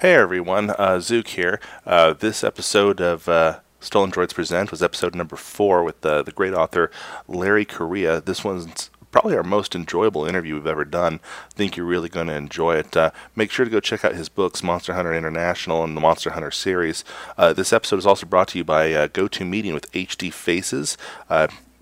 Hey everyone, uh, Zook here. Uh, this episode of uh, Stolen Droids Present was episode number four with uh, the great author Larry Correia. This one's probably our most enjoyable interview we've ever done. I think you're really going to enjoy it. Uh, make sure to go check out his books, Monster Hunter International and the Monster Hunter series. Uh, this episode is also brought to you by uh, GoToMeeting with HD Faces.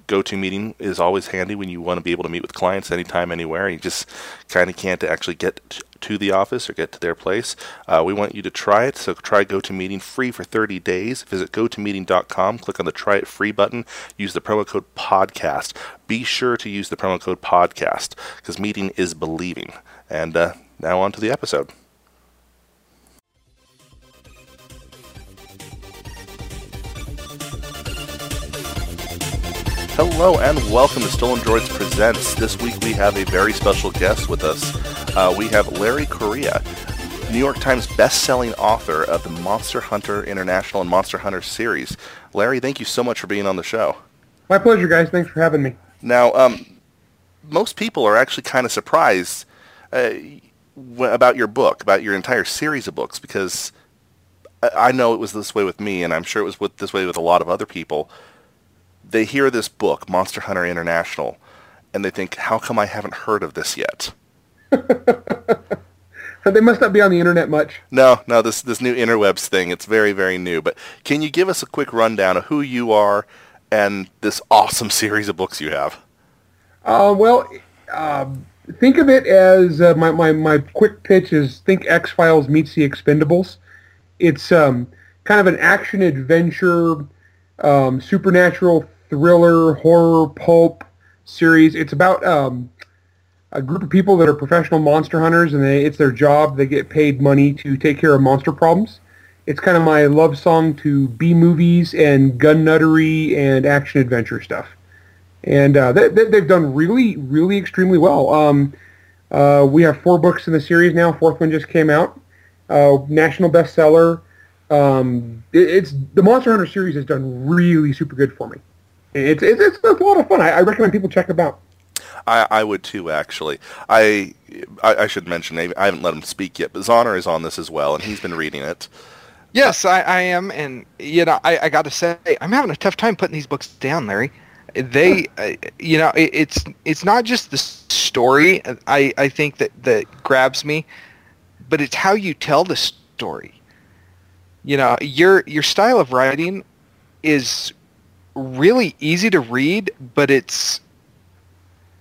GoToMeeting is always handy when you want to be able to meet with clients anytime, anywhere. You just kind of can't actually get to the office or get to their place. Uh, we want you to try it, so try GoToMeeting free for 30 days. Visit gotomeeting.com, click on the Try It Free button, use the promo code PODCAST. Be sure to use the promo code PODCAST because meeting is believing. And uh, now on to the episode. Hello and welcome to Stolen Droids Presents. This week we have a very special guest with us. Uh, we have Larry Correia, New York Times best-selling author of the Monster Hunter International and Monster Hunter series. Larry, thank you so much for being on the show. My pleasure, guys. Thanks for having me. Now, um, most people are actually kind of surprised uh, about your book, about your entire series of books, because I know it was this way with me, and I'm sure it was with, this way with a lot of other people they hear this book, Monster Hunter International, and they think, how come I haven't heard of this yet? they must not be on the internet much. No, no, this this new interwebs thing, it's very, very new. But can you give us a quick rundown of who you are and this awesome series of books you have? Uh, well, um, think of it as uh, my, my, my quick pitch is think X-Files meets the Expendables. It's um, kind of an action-adventure, um, supernatural thriller, horror, pulp series. It's about um, a group of people that are professional monster hunters, and they, it's their job. They get paid money to take care of monster problems. It's kind of my love song to B movies and gun nuttery and action adventure stuff. And uh, they, they, they've done really, really extremely well. Um, uh, we have four books in the series now. Fourth one just came out. Uh, national bestseller. Um, it, it's the Monster Hunter series has done really super good for me. It's it's, it's a lot of fun. I, I recommend people check them out. I, I would too, actually. I, I, I should mention I haven't let him speak yet, but Zahner is on this as well, and he's been reading it. Yes, I, I am, and you know, I, I got to say, I'm having a tough time putting these books down, Larry. They, uh, you know, it, it's it's not just the story. I, I think that that grabs me, but it's how you tell the story. You know, your your style of writing is really easy to read, but it's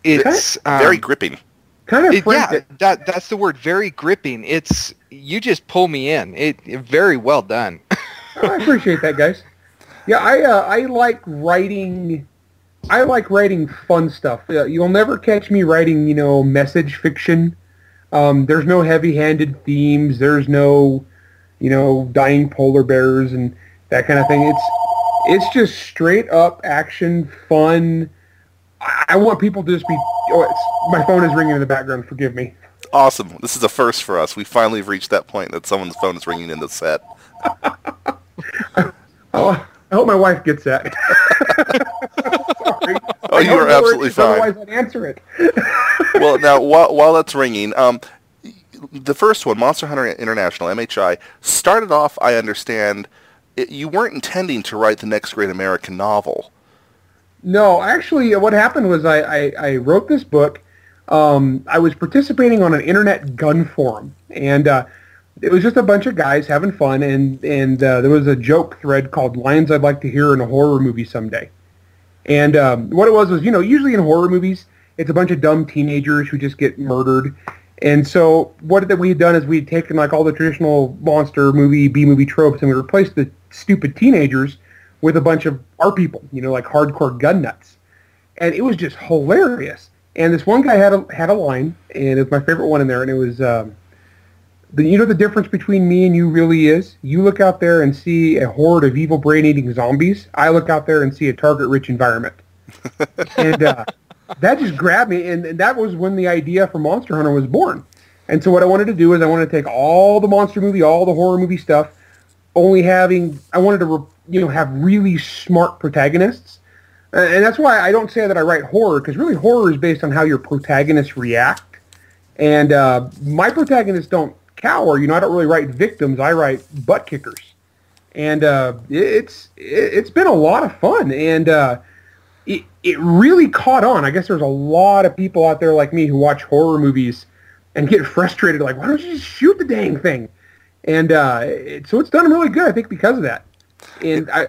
it's um, very gripping. Kind of it, yeah, that that's the word. Very gripping. It's you just pull me in. It, it very well done. I appreciate that, guys. Yeah, I uh, I like writing. I like writing fun stuff. Uh, you'll never catch me writing, you know, message fiction. Um, there's no heavy-handed themes. There's no, you know, dying polar bears and that kind of thing. It's it's just straight up action, fun. I, want people to just be. Oh, my phone is ringing in the background. Forgive me. Awesome. This is a first for us. We finally have reached that point that someone's phone is ringing in the set. oh, I hope my wife gets that. Sorry. Oh, you are absolutely fine. Otherwise, I'd answer it. well, now while, while that's ringing, um, the first one, Monster Hunter International (MHI), started off. I understand it, you weren't intending to write the next great American novel. No, actually, what happened was I, I, I wrote this book. Um, I was participating on an internet gun forum, and uh, it was just a bunch of guys having fun, and and uh, there was a joke thread called "Lines I'd Like to Hear in a Horror Movie Someday." And um, what it was was, you know, usually in horror movies, it's a bunch of dumb teenagers who just get murdered. And so what we had done is we had taken like all the traditional monster movie, B movie tropes, and we replaced the stupid teenagers with a bunch of our people, you know, like hardcore gun nuts. And it was just hilarious. And this one guy had a had a line, and it's my favorite one in there, and it was, um, the, you know, the difference between me and you really is. You look out there and see a horde of evil brain-eating zombies. I look out there and see a target-rich environment. and uh, that just grabbed me, and, and that was when the idea for Monster Hunter was born. And so what I wanted to do is I wanted to take all the monster movie, all the horror movie stuff, only having I wanted to you know have really smart protagonists, and that's why I don't say that I write horror because really horror is based on how your protagonists react, and uh, my protagonists don't cower. You know, I don't really write victims. I write butt kickers, and uh, it's it's been a lot of fun, and uh, it it really caught on. I guess there's a lot of people out there like me who watch horror movies and get frustrated, like, why don't you just shoot the dang thing? And uh, it, so it's done really good, I think, because of that. And I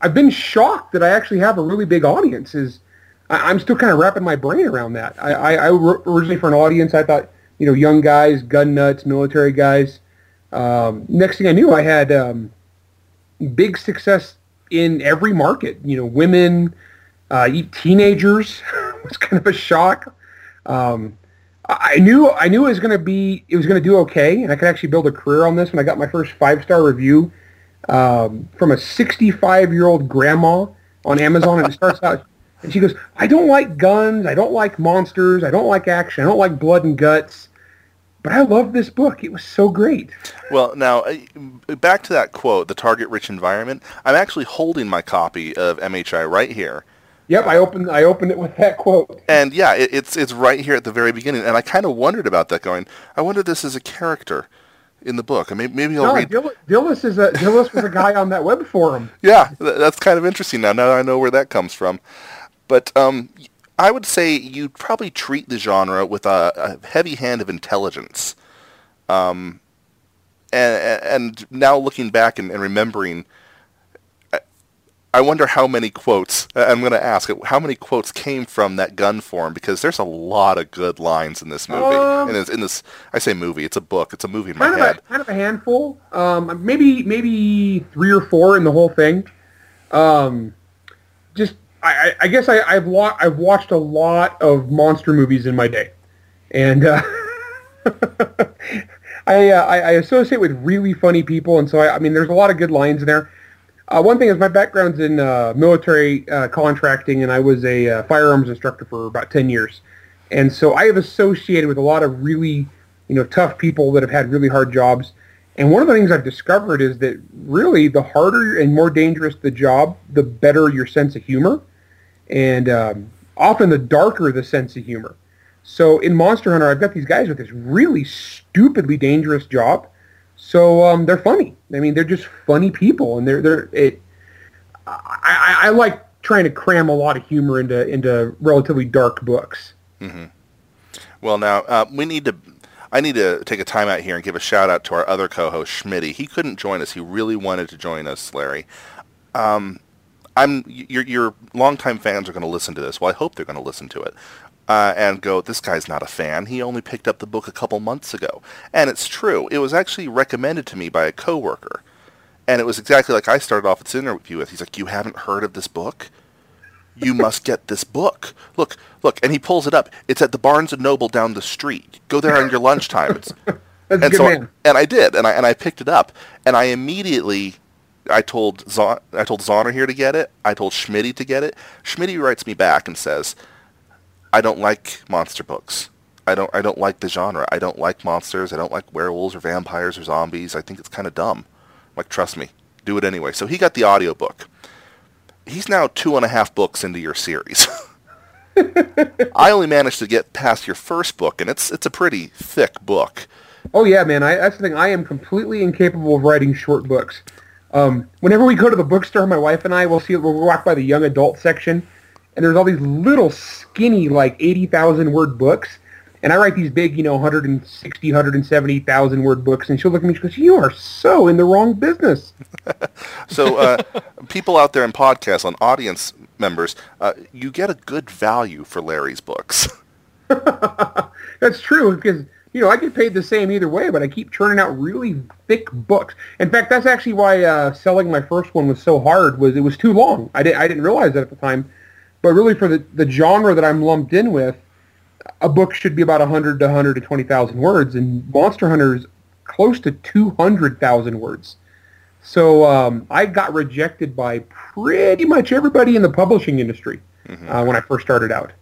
I've been shocked that I actually have a really big audience. Is I, am still kind of wrapping my brain around that. I, I, I originally for an audience, I thought you know young guys, gun nuts, military guys. Um, next thing I knew, I had um, big success in every market. You know, women, uh, teenagers was kind of a shock. Um, I knew I knew it was going to be it was going to do okay, and I could actually build a career on this. When I got my first five star review um, from a 65 year old grandma on Amazon, and it starts out, and she goes, "I don't like guns, I don't like monsters, I don't like action, I don't like blood and guts." But I love this book. It was so great. Well, now uh, back to that quote, the target-rich environment. I'm actually holding my copy of MHI right here, Yep, I opened I opened it with that quote. And yeah, it, it's it's right here at the very beginning, and I kind of wondered about that. Going, I wonder this is a character in the book. I mean, maybe I'll no, read. Dillis is a Dillis was a guy on that web forum. Yeah, that's kind of interesting now. Now I know where that comes from. But um, I would say you'd probably treat the genre with a, a heavy hand of intelligence. Um, and, and now looking back and, and remembering I wonder how many quotes. I'm going to ask how many quotes came from that gun form because there's a lot of good lines in this movie. Um, this, in this, I say movie. It's a book. It's a movie in my kind head. Of a, kind of a handful. Um, maybe maybe three or four in the whole thing. Um, just I, I guess I, have wa- I've watched a lot of monster movies in my day, and uh, I, uh, I, I associate with really funny people, and so I, I mean there's a lot of good lines in there. Uh, one thing is my background's in uh, military uh, contracting, and I was a uh, firearms instructor for about 10 years. And so I have associated with a lot of really, you know, tough people that have had really hard jobs. And one of the things I've discovered is that really the harder and more dangerous the job, the better your sense of humor. And um, often the darker the sense of humor. So in Monster Hunter, I've got these guys with this really stupidly dangerous job so um, they're funny. I mean, they're just funny people, and they're they're it. I, I, I like trying to cram a lot of humor into into relatively dark books. Mm-hmm. Well, now uh, we need to. I need to take a time out here and give a shout out to our other co-host Schmitty. He couldn't join us. He really wanted to join us, Larry. Um, I'm your your longtime fans are going to listen to this. Well, I hope they're going to listen to it uh, and go, this guy's not a fan. He only picked up the book a couple months ago. And it's true. It was actually recommended to me by a coworker. And it was exactly like I started off this interview with. He's like, you haven't heard of this book? You must get this book. Look, look. And he pulls it up. It's at the Barnes & Noble down the street. Go there on your lunchtime. It's, That's and so man. I, and I did, and I and I picked it up, and I immediately I told Zon, I told Zoner here to get it. I told Schmitty to get it. Schmitty writes me back and says, I don't like monster books. I don't I don't like the genre. I don't like monsters. I don't like werewolves or vampires or zombies. I think it's kind of dumb. Like, trust me, do it anyway. So he got the audiobook. He's now two and a half books into your series. I only managed to get past your first book, and it's it's a pretty thick book. Oh yeah, man. I, that's the thing. I am completely incapable of writing short books. Um, whenever we go to the bookstore, my wife and I will see we'll walk by the young adult section, and there's all these little skinny like 80,000 word books. And I write these big, you know, 160, 170,000 word books, and she'll look at me and she goes, you are so in the wrong business. so uh, people out there in podcasts, on audience members, uh, you get a good value for Larry's books. That's true, because, you know, I get paid the same either way, but I keep churning out really thick books. In fact, that's actually why uh, selling my first one was so hard, was it was too long. I, di- I didn't realize that at the time but really, for the, the genre that I'm lumped in with, a book should be about 100 to 120,000 words, and Monster Hunter is close to 200,000 words. So um, I got rejected by pretty much everybody in the publishing industry mm-hmm. uh, when I first started out.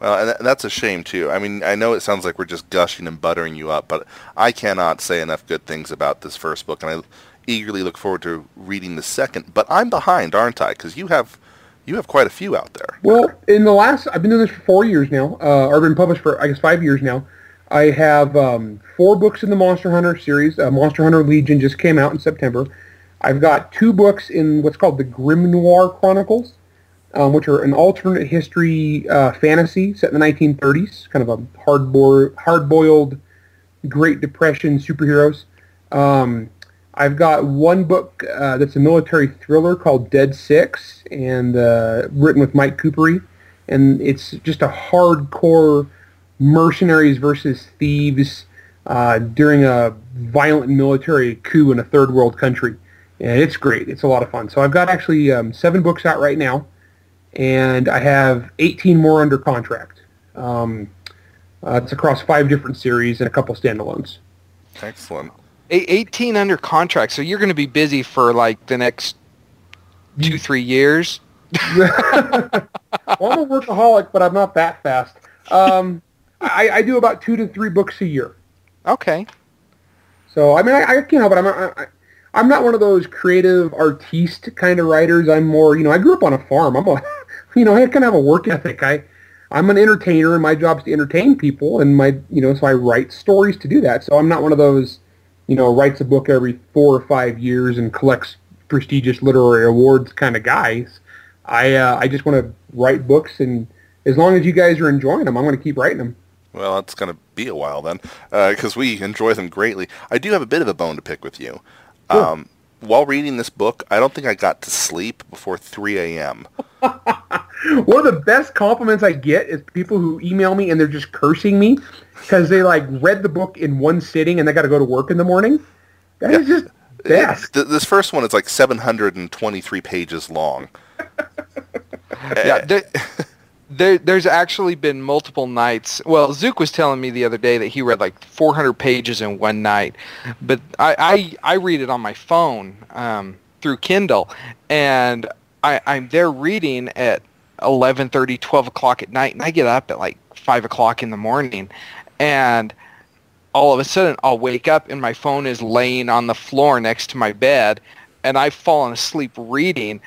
Well, and that's a shame too. I mean, I know it sounds like we're just gushing and buttering you up, but I cannot say enough good things about this first book, and I eagerly look forward to reading the second. But I'm behind, aren't I? Because you have you have quite a few out there. Well, in the last, I've been doing this for four years now, uh, or been published for, I guess, five years now. I have um, four books in the Monster Hunter series. Uh, Monster Hunter Legion just came out in September. I've got two books in what's called the Grimnoir Chronicles, um, which are an alternate history uh, fantasy set in the 1930s, kind of a hard-boiled, Great Depression superheroes. Um, I've got one book uh, that's a military thriller called Dead Six, and uh, written with Mike Kupari, and it's just a hardcore mercenaries versus thieves uh, during a violent military coup in a third world country. And it's great. It's a lot of fun. So I've got actually um, seven books out right now, and I have 18 more under contract. Um, uh, it's across five different series and a couple standalones. Excellent. A- 18 under contract, so you're going to be busy for like the next two, three years. well, I'm a workaholic, but I'm not that fast. Um, I, I do about two to three books a year. Okay. So I mean, I, I can't help it. I'm not, I, I'm not one of those creative artiste kind of writers. I'm more, you know, I grew up on a farm. I'm a, you know, I kind of have a work ethic. I, I'm an entertainer, and my job is to entertain people, and my, you know, so I write stories to do that. So I'm not one of those, you know, writes a book every four or five years and collects prestigious literary awards kind of guys. I, uh, I just want to write books, and as long as you guys are enjoying them, I'm going to keep writing them. Well, that's going to be a while then, because uh, we enjoy them greatly. I do have a bit of a bone to pick with you. Sure. Um, while reading this book, I don't think I got to sleep before 3 a.m. One of the best compliments I get is people who email me and they're just cursing me because they like read the book in one sitting and they got to go to work in the morning. That is just best. Th- this first one is like 723 pages long. Yeah, there, there, there's actually been multiple nights. Well, Zook was telling me the other day that he read like 400 pages in one night, but I I, I read it on my phone um, through Kindle, and I, I'm there reading at 11:30, 12 o'clock at night, and I get up at like five o'clock in the morning, and all of a sudden I'll wake up and my phone is laying on the floor next to my bed, and I've fallen asleep reading,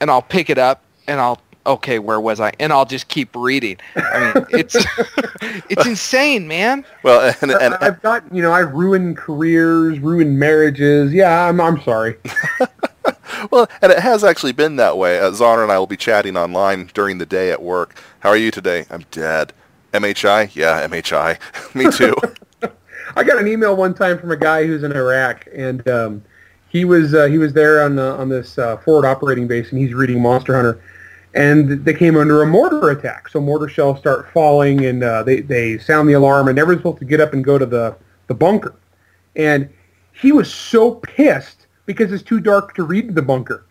and I'll pick it up and I'll okay, where was I? And I'll just keep reading. I mean, it's it's insane, man. Well, and, and, I- I've got, you know, I ruined careers, ruined marriages. Yeah, I'm, I'm sorry. well, and it has actually been that way. Uh, Zara and I will be chatting online during the day at work. How are you today? I'm dead. MHI? Yeah, MHI. Me too. I got an email one time from a guy who's in Iraq, and um, he was uh, he was there on uh, on this uh, forward operating base, and he's reading Monster Hunter, and they came under a mortar attack. So mortar shells start falling, and uh, they they sound the alarm, and everyone's supposed to get up and go to the the bunker, and he was so pissed because it's too dark to read the bunker.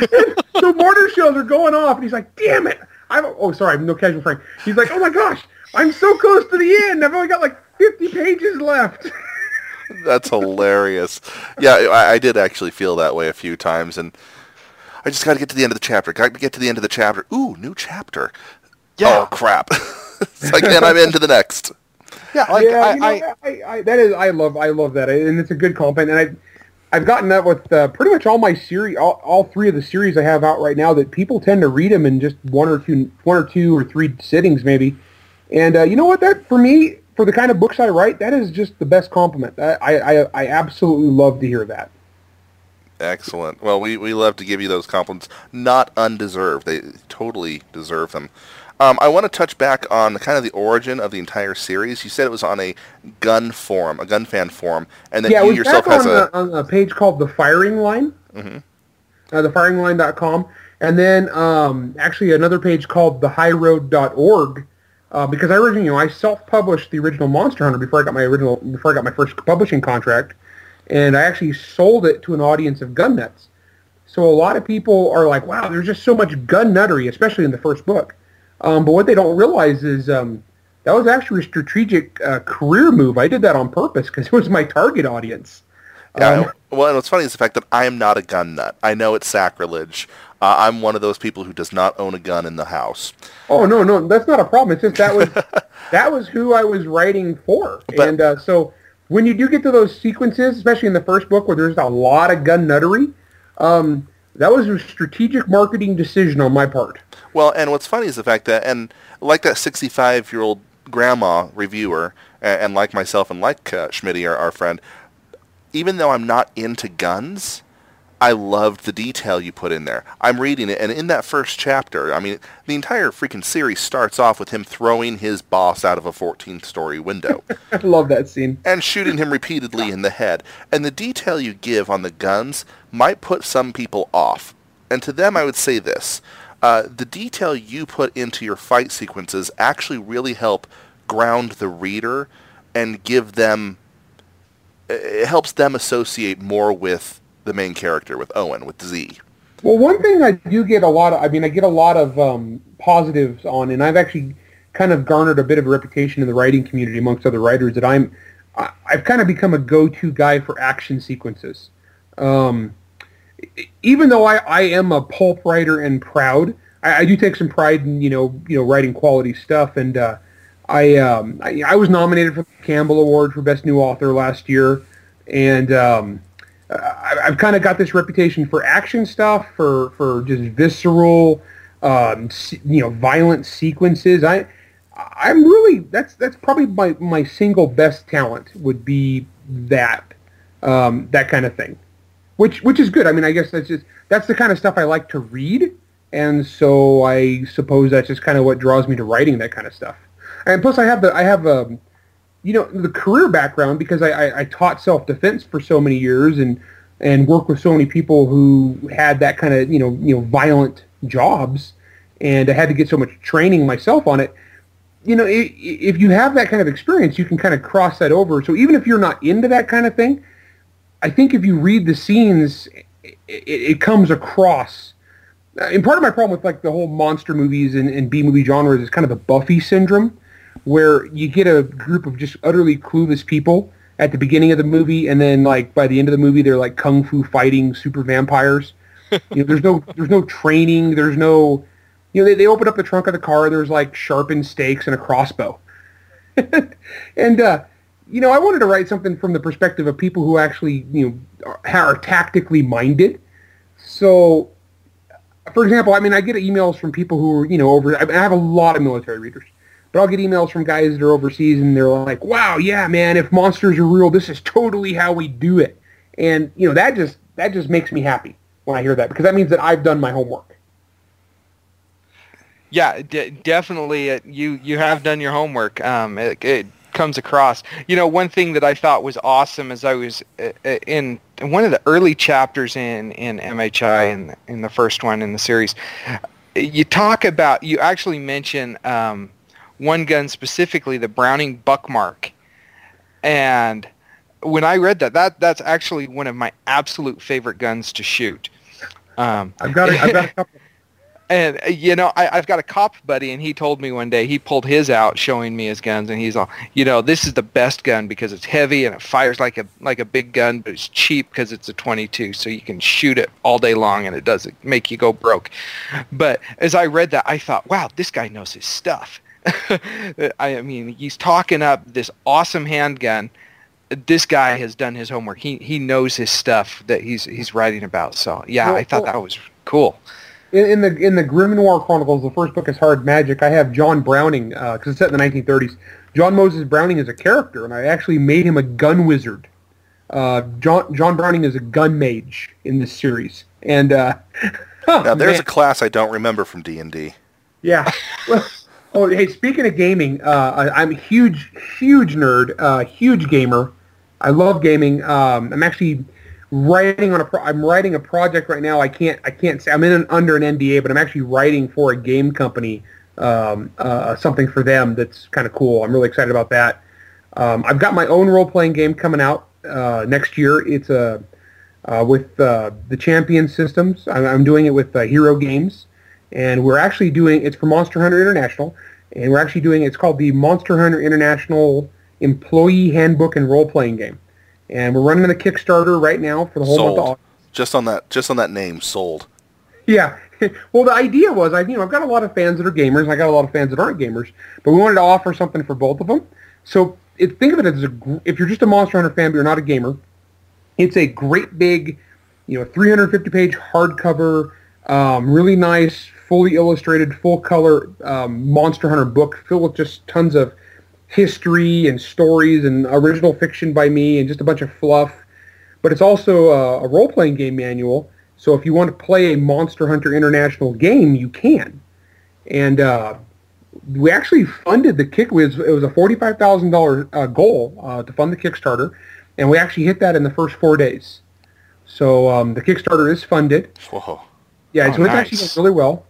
so mortar shells are going off, and he's like, "Damn it!" I'm oh sorry, no casual Frank. He's like, "Oh my gosh, I'm so close to the end. I've only got like 50 pages left." That's hilarious. Yeah, I, I did actually feel that way a few times, and I just got to get to the end of the chapter. Got to get to the end of the chapter. Ooh, new chapter. Yeah. Oh crap! it's like, and I'm into the next. Yeah, like yeah, I, you know, I, I, I, that is, I love, I love that, and it's a good compliment. And I, I've gotten that with uh, pretty much all my series, all, all three of the series I have out right now. That people tend to read them in just one or two, one or two or three sittings, maybe. And uh, you know what? That for me, for the kind of books I write, that is just the best compliment. I, I, I absolutely love to hear that. Excellent. Well, we, we love to give you those compliments, not undeserved. They totally deserve them. Um, I want to touch back on the, kind of the origin of the entire series. You said it was on a gun forum, a gun fan forum, and then yeah, you was yourself has on, a. on a page called the Firing Line, Mhm. uh, thefiringline.com, and then um, actually another page called thehighroad.org, uh, because I originally, you know, I self-published the original Monster Hunter before I got my original, before I got my first publishing contract, and I actually sold it to an audience of gun nuts. So a lot of people are like, wow, there's just so much gun nuttery, especially in the first book. Um, but what they don't realize is um, that was actually a strategic uh, career move. I did that on purpose because it was my target audience. Yeah, Um, well, and what's funny is the fact that I am not a gun nut. I know it's sacrilege. Uh, I'm one of those people who does not own a gun in the house. Oh no, no, that's not a problem. It's just that was that was who I was writing for, But- and uh, so when you do get to those sequences, especially in the first book where there's a lot of gun nuttery, um, that was a strategic marketing decision on my part. Well, and what's funny is the fact that, and like that 65-year-old grandma reviewer, and, and like myself and like uh, Schmitty, our, our friend, even though I'm not into guns, I loved the detail you put in there. I'm reading it, and in that first chapter, I mean, the entire freaking series starts off with him throwing his boss out of a 14th story window. I love that scene. And shooting him repeatedly in the head. And the detail you give on the guns might put some people off. And to them, I would say this. Uh, the detail you put into your fight sequences actually really help ground the reader and give them it helps them associate more with the main character with Owen with Z. Well, one thing I do get a lot of, I mean, I get a lot of um, positives on, and I've actually kind of garnered a bit of a reputation in the writing community amongst other writers that I'm, I've kind of become a go-to guy for action sequences. Um, even though I, I am a pulp writer and proud, I, I, do take some pride in you know you know writing quality stuff, and uh, I, um, I, I was nominated for the Campbell Award for Best New Author last year, and um, I, have kind of got this reputation for action stuff, for for just visceral, um, you know, violent sequences. I I'm really that's that's probably my my single best talent would be that um, that kind of thing, which which is good. I mean, I guess that's just that's the kind of stuff I like to read, and so I suppose that's just kind of what draws me to writing that kind of stuff. And plus, I have the I have um, you know, the career background because I, I, I taught self-defense for so many years and and worked with so many people who had that kind of you know you know violent jobs, and I had to get so much training myself on it. You know, if you have that kind of experience, you can kind of cross that over. So even if you're not into that kind of thing, I think if you read the scenes, it, it comes across. And part of my problem with like the whole monster movies and, and B movie genres is kind of the Buffy syndrome where you get a group of just utterly clueless people at the beginning of the movie, and then like by the end of the movie, they're like kung fu fighting super vampires. you know, there's no there's no training. There's no, you know, they, they open up the trunk of the car. There's like sharpened stakes and a crossbow. and uh, you know, I wanted to write something from the perspective of people who actually you know are, are tactically minded. So, for example, I mean, I get emails from people who are you know over. I have a lot of military readers but I'll get emails from guys that are overseas and they're like, wow, yeah, man, if monsters are real, this is totally how we do it. And, you know, that just, that just makes me happy when I hear that because that means that I've done my homework. Yeah, definitely. Uh, you you have done your homework. Um, it, it, comes across. You know, one thing that I thought was awesome as I was uh, uh in, in one of the early chapters in in MHI in in the first one in the series. You talk about you actually mention um, one gun specifically, the Browning Buckmark. And when I read that, that that's actually one of my absolute favorite guns to shoot. Um, I've got a, I've got a couple. And you know, I, I've got a cop buddy, and he told me one day he pulled his out, showing me his guns, and he's all, you know, this is the best gun because it's heavy and it fires like a like a big gun, but it's cheap because it's a 22, so you can shoot it all day long, and it doesn't make you go broke. But as I read that, I thought, wow, this guy knows his stuff. I mean, he's talking up this awesome handgun. This guy has done his homework. He he knows his stuff that he's he's writing about. So yeah, well, I thought well, that was cool. In, in, the in the Grimnoir Chronicles, the first book is Hard Magic. I have John Browning because uh, it's set in the 1930s. John Moses Browning is a character, and I actually made him a gun wizard. Uh, John John Browning is a gun mage in this series, and uh, now there's man. a class I don't remember from D and D. Yeah. Well, Oh, hey, speaking of gaming, uh, I'm a huge, huge nerd, uh, huge gamer. I love gaming. Um, I'm actually writing on a. Pro- I'm writing a project right now. I can't. I can't say. I'm in an, under an NDA, but I'm actually writing for a game company. Um, uh, something for them that's kind of cool. I'm really excited about that. Um, I've got my own role-playing game coming out uh, next year. It's a uh, with uh, the Champion Systems. I'm, I'm doing it with Hero Games and we're actually doing it's for Monster Hunter International, and we're actually doing it's called the Monster Hunter International Employee Handbook and Role Playing Game, and we're running the Kickstarter right now for the whole sold. month of August. Just on that, just on that name, sold. Yeah. Well, the idea was, I you know, I've got a lot of fans that are gamers, I got a lot of fans that aren't gamers, but we wanted to offer something for both of them. So it, think of it as a, if you're just a Monster Hunter fan, but you're not a gamer, it's a great big, you know, 350 page hardcover, um, really nice fully illustrated, full color um, Monster Hunter book filled with just tons of history and stories and original fiction by me and just a bunch of fluff. But it's also a, a role-playing game manual. So if you want to play a Monster Hunter International game, you can. And uh, we actually funded the kick. It was, it was a forty-five thousand uh, goal uh, to fund the Kickstarter, and we actually hit that in the first four days. So um, the Kickstarter is funded. Whoa. Yeah, Oh, so it's nice. actually going really well.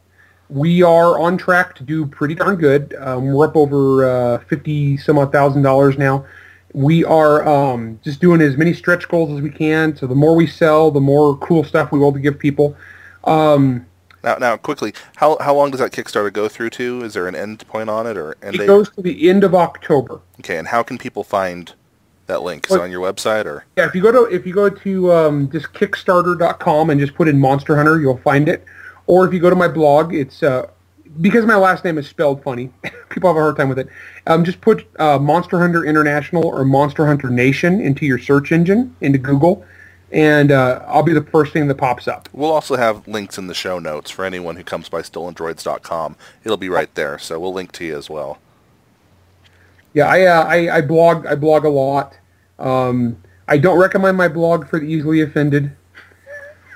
We are on track to do pretty darn good. Um, we're up over uh, fifty some odd thousand dollars now. We are um, just doing as many stretch goals as we can. So the more we sell, the more cool stuff we will to give people. Um, Now, now, quickly, how how long does that Kickstarter go through to? Is there an end point on it, or end it date? goes to the end of October. Okay, and how can people find that link? Is it on your website, or Yeah, if you go to if you go to um, just Kickstarter.com and just put in Monster Hunter, you'll find it. Or if you go to my blog, it's uh, because my last name is spelled funny. People have a hard time with it. Um, just put uh, Monster Hunter International or Monster Hunter Nation into your search engine into Google, and uh, I'll be the first thing that pops up. we'll also have links in the show notes for anyone who comes by stolendroids.com. It'll be right there, so we'll link to you as well. Yeah, I, uh, I I blog I blog a lot. Um, I don't recommend my blog for the easily offended.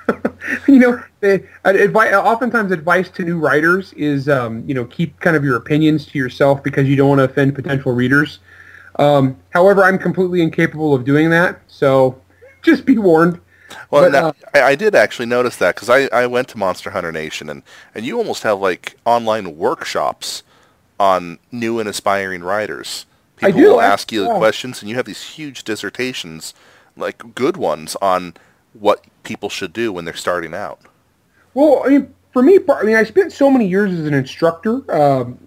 you know, the, advice, oftentimes advice to new writers is um, you know keep kind of your opinions to yourself because you don't want to offend potential readers. Um, however, I'm completely incapable of doing that, so just be warned. Well, But, now, uh, I, I did actually notice that because I, I went to Monster Hunter Nation and, and you almost have like online workshops on new and aspiring writers. People will ask you yeah. questions and you have these huge dissertations, like good ones, on what people should do when they're starting out. Well, I mean, for me, I mean, I spent so many years as an instructor. Um,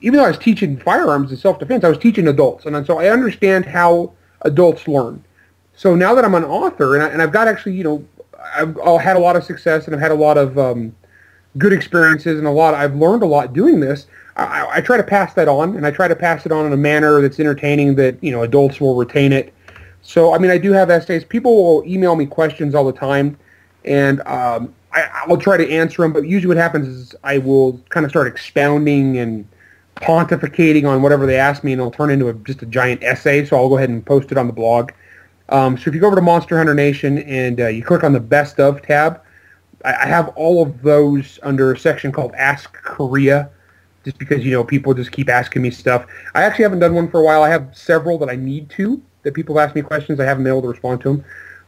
even though I was teaching firearms and self-defense, I was teaching adults, and so I understand how adults learn. So now that I'm an author, and, I, and I've got actually, you know, I've, I've had a lot of success, and I've had a lot of um, good experiences, and a lot. I've learned a lot doing this. I, I- I try to pass that on, and I try to pass it on in a manner that's entertaining, that you know, adults will retain it. So, I mean, I do have essays. People will email me questions all the time, and um, I, I'll try to answer them. But usually, what happens is I will kind of start expounding and pontificating on whatever they ask me, and it'll turn into a, just a giant essay. So I'll go ahead and post it on the blog. Um, so if you go over to Monster Hunter Nation and uh, you click on the Best of tab, I, I have all of those under a section called Ask Correia, just because you know people just keep asking me stuff. I actually haven't done one for a while. I have several that I need to that people ask me questions. I haven't been able to respond to them,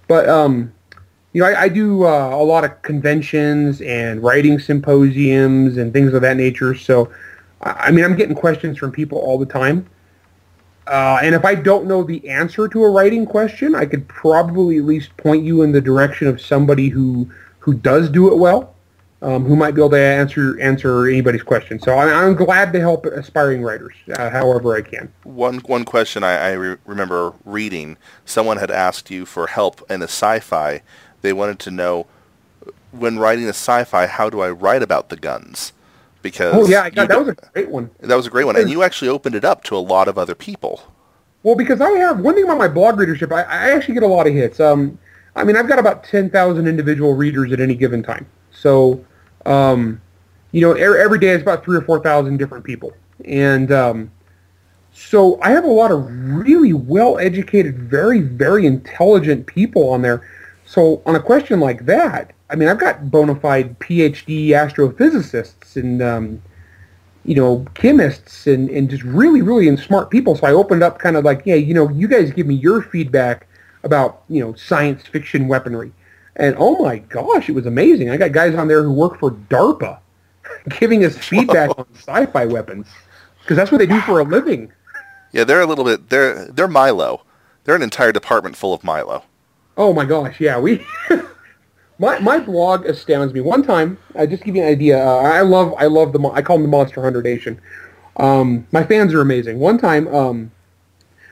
but um, you know I, I do uh, a lot of conventions and writing symposiums and things of that nature. So I I mean I'm getting questions from people all the time. Uh, and if I don't know the answer to a writing question, I could probably at least point you in the direction of somebody who who does do it well, um, who might be able to answer answer anybody's question. So I'm, I'm glad to help aspiring writers, uh, however I can. One one question I, I re- remember reading, someone had asked you for help in a sci-fi. They wanted to know, when writing a sci-fi, how do I write about the guns? Because Oh yeah, I got, that was a great one. that was a great one, and you actually opened it up to a lot of other people. Well, because I have one thing about my blog readership, I, I actually get a lot of hits. Um, I mean, I've got about ten thousand individual readers at any given time. So, um, you know, every, day it's about three or four thousand different people, and um, so I have a lot of really well-educated, very, very intelligent people on there. So on a question like that, I mean, I've got bona fide PhD astrophysicists and um, you know, chemists and, and just really, really smart people. So I opened up kind of like, yeah, you know, you guys give me your feedback about, you know, science fiction weaponry. And oh my gosh, it was amazing. I got guys on there who work for DARPA giving us feedback on sci-fi weapons because that's what they do for a living. Yeah, they're a little bit. They're they're Milo. They're an entire department full of Milo. Oh my gosh, yeah, we. my my blog astounds me. One time, I just give you an idea. Uh, I love I love the I call them the Monster Hunter Nation. Um, my fans are amazing. One time, um,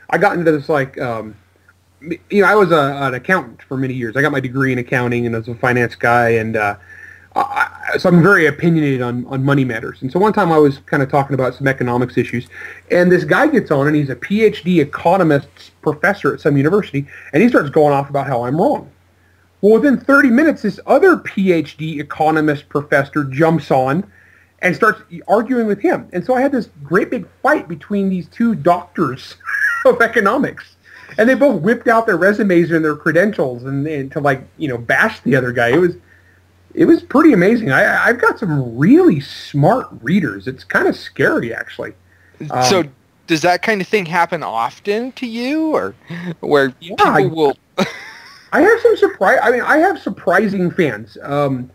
I got into this like, um, you know, I was a, an accountant for many years. I got my degree in accounting and as a finance guy, and uh, I, so I'm very opinionated on, on money matters. And so one time I was kind of talking about some economics issues, and this guy gets on, and he's a PhD economist professor at some university, and he starts going off about how I'm wrong. Well, within 30 minutes, this other PhD economist professor jumps on, and starts arguing with him. And so I had this great big fight between these two doctors of economics. And they both whipped out their resumes and their credentials and, and to like, you know, bash the other guy. It was it was pretty amazing. I, I've got some really smart readers. It's kind of scary, actually. Um, so does that kind of thing happen often to you, or where yeah, I, will? I have some surprise. I mean, I have surprising fans. Um,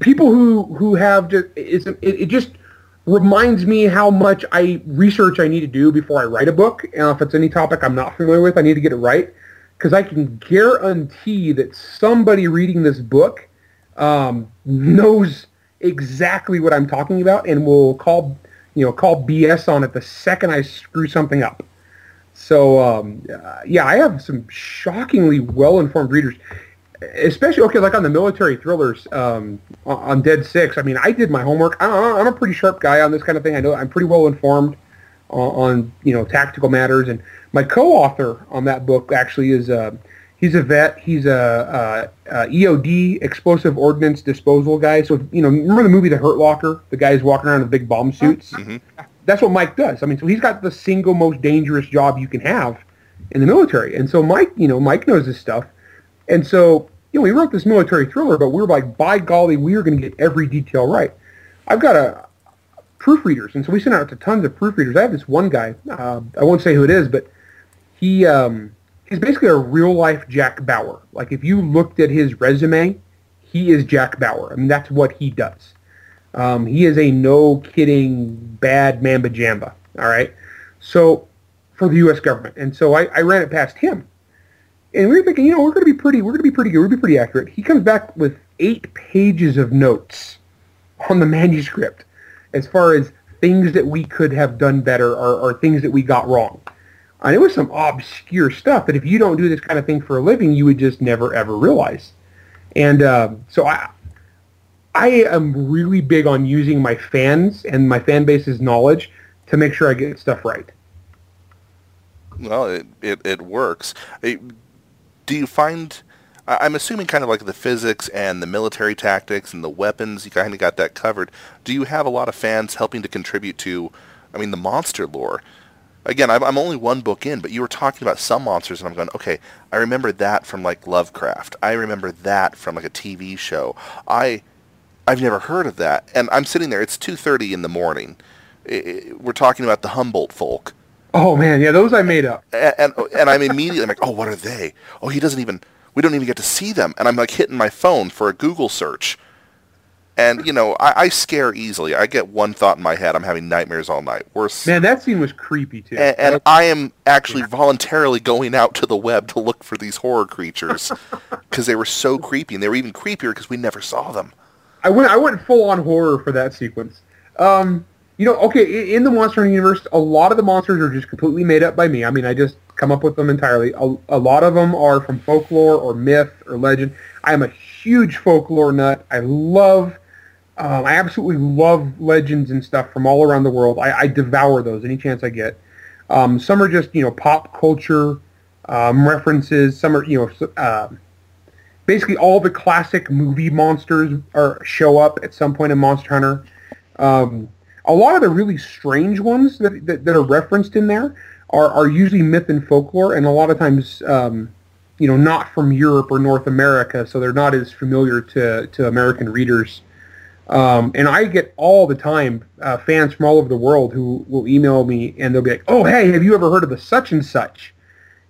people who who have just it, it just reminds me how much I research I need to do before I write a book. And if it's any topic I'm not familiar with, I need to get it right because I can guarantee that somebody reading this book um, knows exactly what I'm talking about and will call you know call BS on it the second I screw something up. So um, yeah, I have some shockingly well-informed readers especially okay, like on the military thrillers, um, on Dead Six. I mean, I did my homework. I, am a pretty sharp guy on this kind of thing. I know I'm pretty well informed on, on you know tactical matters, and my co-author on that book actually is uh, he's a vet. He's a, a, a, EOD explosive ordnance disposal guy. So you know, remember the movie The Hurt Locker? The guy guys walking around in big bomb suits. Mm-hmm. That's what Mike does. I mean, so he's got the single most dangerous job you can have in the military, and so Mike, you know, Mike knows this stuff. And so, you know, we wrote this military thriller, but we are like, by golly, we are going to get every detail right. I've got a proofreaders, and so we sent out to tons of proofreaders. I have this one guy. Uh, I won't say who it is, but he um, he's basically a real life Jack Bauer. Like if you looked at his resume, he is Jack Bauer. I mean, that's what he does. Um, he is a no kidding bad mamba jamba. All right. So for the U.S. government, and so I, I ran it past him, and we were thinking, you know, we're going to be pretty, we're going to be pretty good, we're going to be pretty accurate. He comes back with eight pages of notes on the manuscript as far as things that we could have done better or, or things that we got wrong. And it was some obscure stuff that if you don't do this kind of thing for a living, you would just never ever realize. And uh, so I, I am really big on using my fans and my fan base's knowledge to make sure I get stuff right. Well, it it, it works. Do you find? I'm assuming kind of like the physics and the military tactics and the weapons, you kind of got that covered. Do you have a lot of fans helping to contribute to, I mean, the monster lore? Again, I'm only one book in, but you were talking about some monsters, and I'm going, okay, I remember that from like Lovecraft. I remember that from like a TV show. I, I've never heard of that, and I'm sitting there. It's 2:30 in the morning. we're talking about the Humboldt folk Oh man, yeah, those I made up. And and, and I'm immediately I'm like, oh, what are they? Oh, he doesn't even. We don't even get to see them. And I'm like hitting my phone for a Google search. And you know, I, I scare easily. I get one thought in my head. I'm having nightmares all night. Worse. Man, that scene was creepy too. And, and I am actually voluntarily going out to the web to look for these horror creatures because they were so creepy, and they were even creepier because we never saw them. I went. I went full on horror for that sequence. Um, you know, okay, in the Monster Universe, a lot of the monsters are just completely made up by me. I mean, I just come up with them entirely. A, a lot of them are from folklore or myth or legend. I am a huge folklore nut. I love, um, I absolutely love legends and stuff from all around the world. I, I devour those any chance I get. Um, some are just, you know, pop culture um, references. Some are, you know, uh, basically all the classic movie monsters are show up at some point in Monster Hunter. Um, a lot of the really strange ones that, that, that, are referenced in there are, are usually myth and folklore, and a lot of times, um, you know, not from Europe or North America, so they're not as familiar to, to American readers. Um, and I get all the time uh, fans from all over the world who will email me and they'll be like, "Oh, hey, have you ever heard of the such and such?"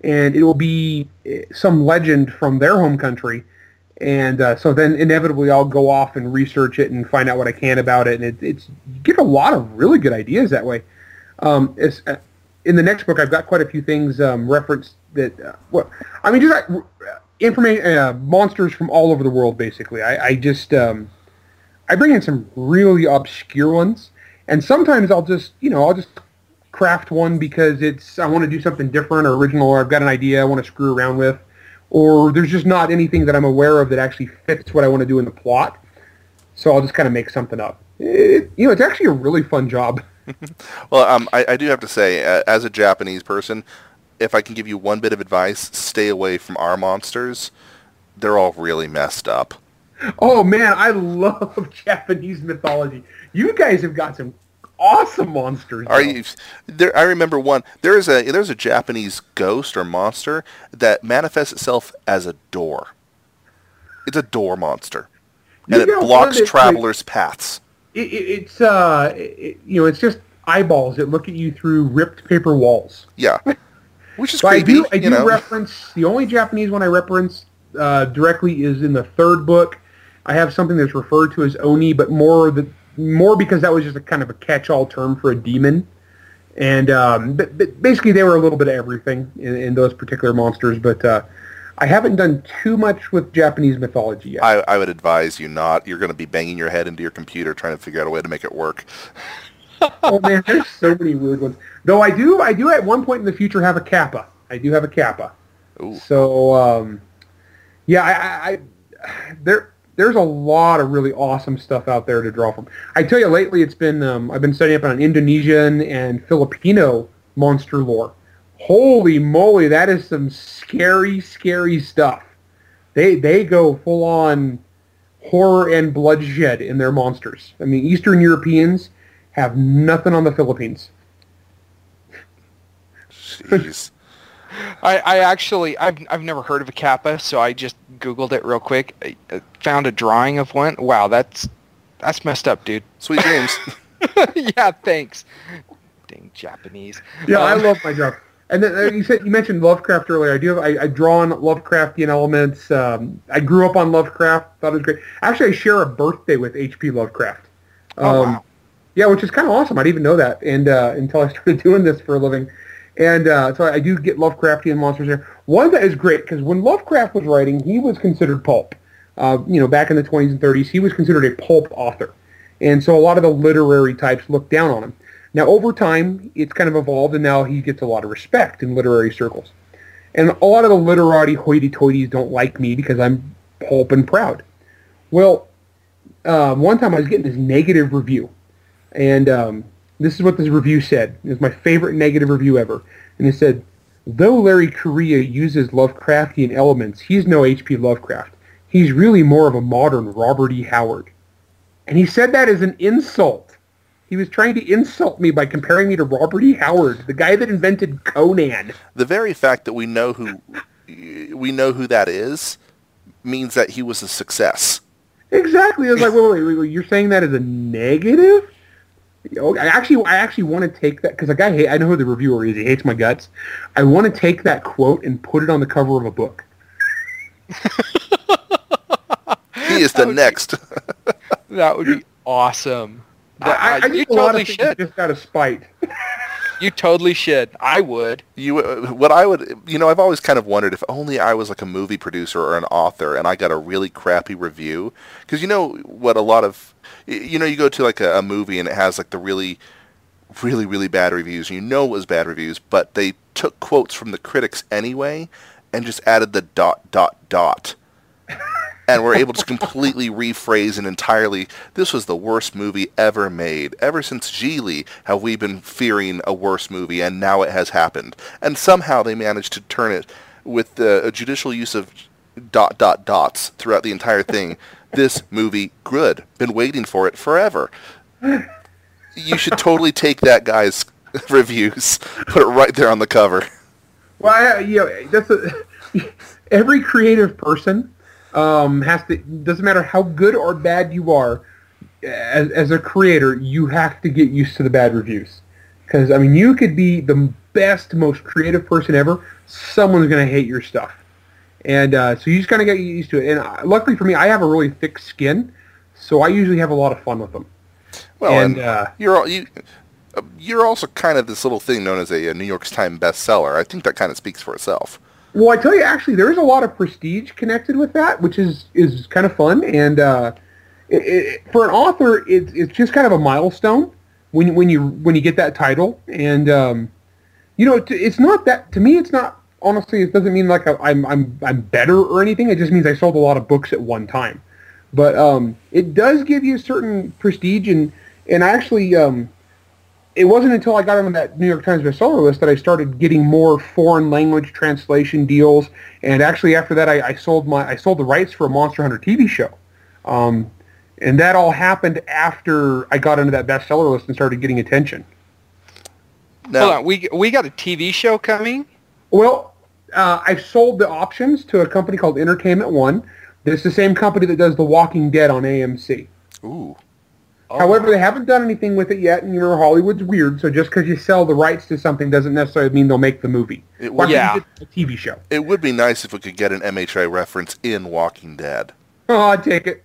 And it will be eh, some legend from their home country, and uh, so then inevitably I'll go off and research it and find out what I can about it, and it, it's you get a lot of really good ideas that way. Um, uh, in the next book, I've got quite a few things um, referenced that. Uh, I mean, just uh, information, uh, monsters from all over the world, basically. I, I just um, I bring in some really obscure ones, and sometimes I'll just you know I'll just craft one because it's I want to do something different or original, or I've got an idea I want to screw around with or there's just not anything that I'm aware of that actually fits what I want to do in the plot. So I'll just kind of make something up. It, you know, it's actually a really fun job. well, um, I, I, do have to say, uh, as a Japanese person, if I can give you one bit of advice, stay away from our monsters. They're all really messed up. Oh man, I love Japanese mythology. You guys have got some awesome monsters. Are though. you there? I remember one. There is a there's a Japanese ghost or monster that manifests itself as a door. It's a door monster, and You it blocks travelers' paths. It, it, it's uh, it, you know, it's just eyeballs that look at you through ripped paper walls. Yeah, which is So I do, I you do know? reference the only Japanese one I reference uh, directly is in the third book. I have something that's referred to as oni, but more the more because that was just a kind of a catch-all term for a demon. And um, but, but basically, they were a little bit of everything in, in those particular monsters. But uh, I haven't done too much with Japanese mythology yet. I, I would advise you not. You're going to be banging your head into your computer trying to figure out a way to make it work. oh man, there's so many weird ones. Though I do, I do at one point in the future have a kappa. I do have a kappa. Ooh. So um, yeah, I, I, I there there's a lot of really awesome stuff out there to draw from. I tell you, lately it's been um, I've been studying up on Indonesian and Filipino monster lore. Holy moly, that is some scary, scary stuff. They they go full on horror and bloodshed in their monsters. I mean, Eastern Europeans have nothing on the Philippines. Jeez. I, I actually I've I've never heard of a kappa, so I just googled it real quick. I, I found a drawing of one. Wow, that's that's messed up, dude. Sweet dreams. yeah, thanks. Dang Japanese. Yeah, I Um, love my job. And then uh, you said you mentioned Lovecraft earlier. I do have I, I draw on Lovecraftian elements. Um, I grew up on Lovecraft. Thought it was great. Actually, I share a birthday with H.P. Lovecraft. Oh, Um, wow. Yeah, which is kind of awesome. I didn't even know that, and uh, until I started doing this for a living. And uh, so I do get Lovecraftian monsters there. One that is great because when Lovecraft was writing, he was considered pulp. Uh, you know, back in the 20s and 30s, he was considered a pulp author, and so a lot of the literary types looked down on him. Now, over time, it's kind of evolved, and now he gets a lot of respect in literary circles. And a lot of the literati hoity-toities don't like me because I'm pulp and proud. Well, uh, one time I was getting this negative review, and um, this is what this review said. It was my favorite negative review ever. And it said, though Larry Correia uses Lovecraftian elements, he's no H.P. Lovecraft. He's really more of a modern Robert E. Howard. And he said that as an insult. He was trying to insult me by comparing me to Robert E. Howard, the guy that invented Conan. the very fact that we know who we know who that is means that he was a success. Exactly. I was like, wait, wait, wait, wait, you're saying that as a negative? Oh, I actually, I actually want to take that because like I hate, I know who the reviewer is. He hates my guts. I want to take that quote and put it on the cover of a book. He is the would be- next. That would be awesome. That- I, I, I you just a lot totally of things should. just out of spite. You totally should. I would. You, uh, what I would, you know, I've always kind of wondered if only I was like a movie producer or an author and I got a really crappy review. Because you know what a lot of, y- you know, you go to like a, a movie and it has like the really, really, really bad reviews. You know it was bad reviews, but they took quotes from the critics anyway and just added the dot, dot, dot. and were able to completely rephrase and entirely, this was the worst movie ever made. Ever since Gigli have we been fearing a worse movie, and now it has happened. And somehow they managed to turn it with the judicial use of dot dot dots throughout the entire thing. This movie good. Been waiting for it forever. You should totally take that guy's reviews, put it right there on the cover. Well, I, you know, that's a, every creative person um, has to. Doesn't matter how good or bad you are, as, as a creator, you have to get used to the bad reviews. Because I mean, you could be the best, most creative person ever. Someone's gonna hate your stuff, and uh, so you just kind of get used to it. And uh, luckily for me, I have a really thick skin, so I usually have a lot of fun with them. Well, And, and, uh, you're all, you, uh, you're also kind of this little thing known as a, a New York Times bestseller. I think that kind of speaks for itself. Well, I tell you, actually, there is a lot of prestige connected with that, which is is kind of fun. And uh, it, it, for an author, it's it's just kind of a milestone when when you when you get that title. And um, you know, it's not that to me. It's not honestly. It doesn't mean like I'm I'm I'm better or anything. It just means I sold a lot of books at one time. But um, it does give you a certain prestige, and and actually. Um, it wasn't until I got on that New York Times bestseller list that I started getting more foreign language translation deals. And actually, after that, I, I sold my I sold the rights for a Monster Hunter TV show. Um, and that all happened after I got into that bestseller list and started getting attention. Now, Hold on, we we got a TV show coming. Well, uh, I sold the options to a company called Entertainment One. It's the same company that does The Walking Dead on AMC. ooh, However, they haven't done anything with it yet, and you know Hollywood's weird. So just because you sell the rights to something doesn't necessarily mean they'll make the movie. It would- Yeah. a TV show. it would be nice if we could get an MHI reference in Walking Dead. Oh, I'd take it.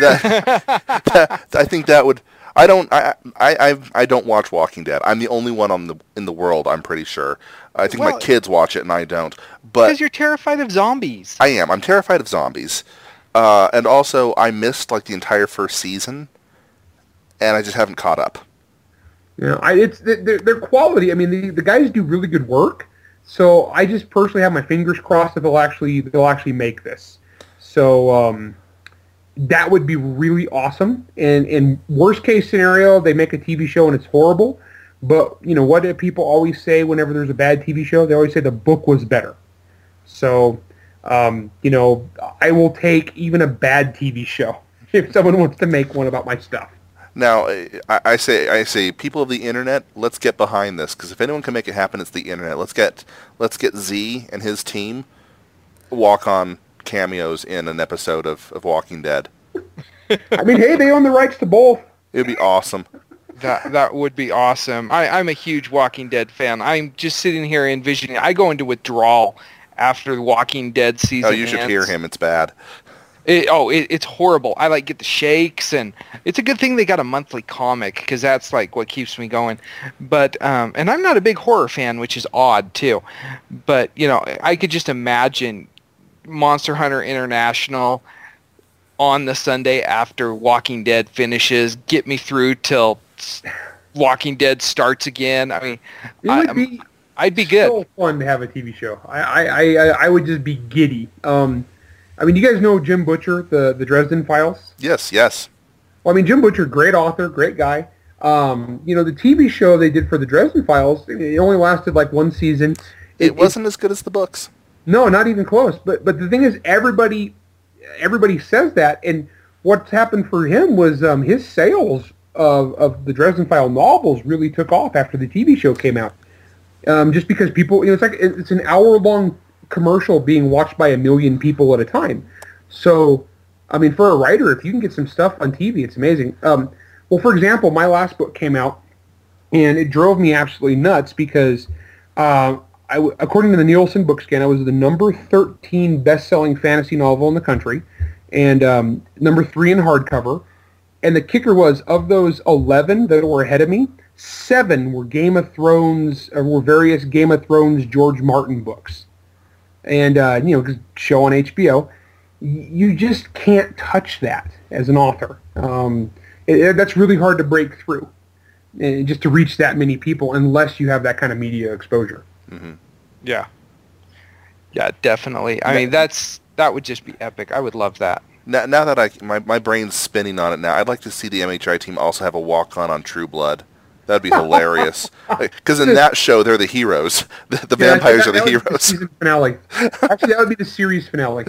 That, that- I think that would. I don't. I, I I I don't watch Walking Dead. I'm the only one on the in the world. I'm pretty sure. I think my kids watch it and I don't. But Because you're terrified of zombies. I am. I'm terrified of zombies. Uh, and also, I missed like the entire first season, and I just haven't caught up. Yeah, I, it's their, their quality. I mean, the, the guys do really good work. So I just personally have my fingers crossed that they'll actually they'll actually make this. So um, that would be really awesome. And in worst case scenario, they make a TV show and it's horrible. But you know what do people always say whenever there's a bad TV show? They always say the book was better. So um, you know, I will take even a bad TV show if someone wants to make one about my stuff. Now, I, I say, I say, people of the internet, let's get behind this because if anyone can make it happen, it's the internet. Let's get, let's get Z and his team walk on cameos in an episode of, of Walking Dead. I mean, hey, they own the rights to both. It'd be awesome. That that would be awesome. I, I'm a huge Walking Dead fan. I'm just sitting here envisioning. I go into withdrawal after the Walking Dead season. Oh, you should hear him. It's bad. It, oh, it, it's horrible. I like get the shakes, and it's a good thing they got a monthly comic because that's like what keeps me going. But um, and I'm not a big horror fan, which is odd too. But you know, I could just imagine Monster Hunter International on the Sunday after Walking Dead finishes, get me through till Walking Dead starts again. I mean, It I, would I'm- be I'd be good. so fun to have a TV show. I, I, I, I would just be giddy. Um, I mean, you guys know Jim Butcher, the, the Dresden Files? Yes, yes. Well, I mean, Jim Butcher, great author, great guy. Um, you know, the TV show they did for the Dresden Files, it only lasted like one season. It, wasn't as good as the books. No, not even close. But but the thing is, everybody everybody says that, and what's happened for him was um, his sales of of the Dresden File novels really took off after the TV show came out. Um, just because people, you know, it's like it's an hour long commercial being watched by a million people at a time. So, I mean, for a writer, if you can get some stuff on TV, it's amazing. Um, well, for example, my last book came out, and it drove me absolutely nuts because, uh, I w- according to the Nielsen book scan, I was the number 13 best-selling fantasy novel in the country, and um, number three in hardcover. And the kicker was, of those 11 that were ahead of me, seven were Game of Thrones, or were various Game of Thrones George Martin books. And, uh, you know, show on HBO, you just can't touch that as an author. Um, it, it- that's really hard to break through, uh, just to reach that many people, unless you have that kind of media exposure. Yeah. Yeah, definitely. I mean, that's that would just be epic. I would love that. Now, now that I my, my brain's spinning on it now, I'd like to see the MHI team also have a walk on on True Blood. That'd be hilarious. Because in that show, they're the heroes. The, the Yeah, vampires that- are the that would be heroes. season finale. Actually, that would be the series finale.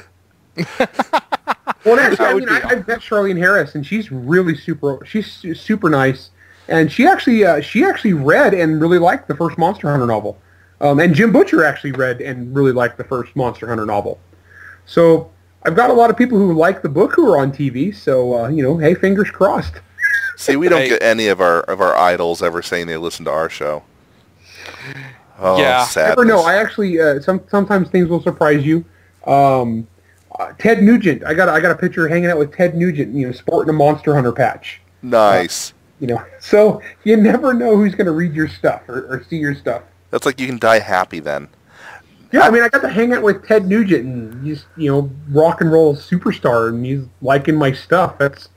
well, actually, I mean, I, I've met Charlaine Harris, and she's really super. She's su- super nice, and she actually uh, she actually read and really liked the first Monster Hunter novel. Um, and Jim Butcher actually read and really liked the first Monster Hunter novel. So I've got a lot of people who like the book who are on TV. So uh, you know, hey, fingers crossed. See, we don't Hey. get any of our of our idols ever saying they listen to our show. Oh, Yeah. sadness. Never know. I actually uh, some sometimes things will surprise you. Um, uh, Ted Nugent. I got I got a picture hanging out with Ted Nugent. You know, sporting a Monster Hunter patch. nice. You know, so you never know who's going to read your stuff or, or see your stuff. That's like you can die happy then. Yeah, I mean, I got to hang out with Ted Nugent, and he's you know rock and roll superstar, and he's liking my stuff. That's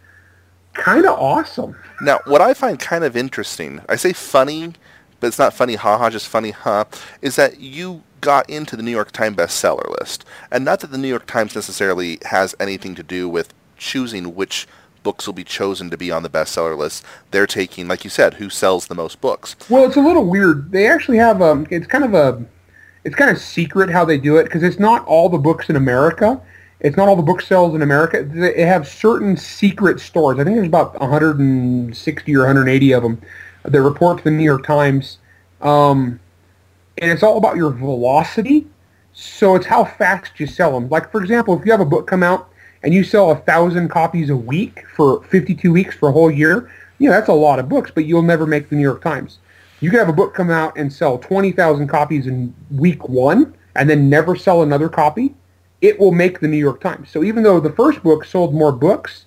kind of awesome. Now, what I find kind of interesting, I say funny, but it's not funny, haha, just funny, huh, is that you got into the New York Times bestseller list. And not that the New York Times necessarily has anything to do with choosing which books will be chosen to be on the bestseller list. They're taking, like you said, who sells the most books. Well, it's a little weird. They actually have um, it's kind of a, it's kind of secret how they do it because it's not all the books in America. It's not all the book sales in America. They have certain secret stores. I think there's about 160 or 180 of them that report to the New York Times. Um, and it's all about your velocity. So it's how fast you sell them. Like, for example, if you have a book come out and you sell a thousand copies a week for 52 weeks for a whole year, you know, that's a lot of books, but you'll never make the New York Times. You could have a book come out and sell 20,000 copies in week one and then never sell another copy. It will make the New York Times. So even though the first book sold more books,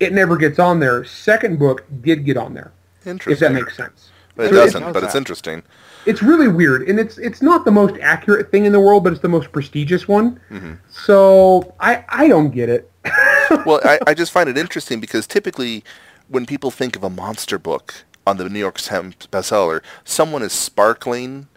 it never gets on there. Second book did get on there. Interesting. If that makes sense. But it So doesn't, knows but it's interesting. It's really weird, and it's it's not the most accurate thing in the world, but it's the most prestigious one. Mm-hmm. So I I don't get it. well, I, I just find it interesting because typically when people think of a monster book on the New York Times bestseller, someone is sparkling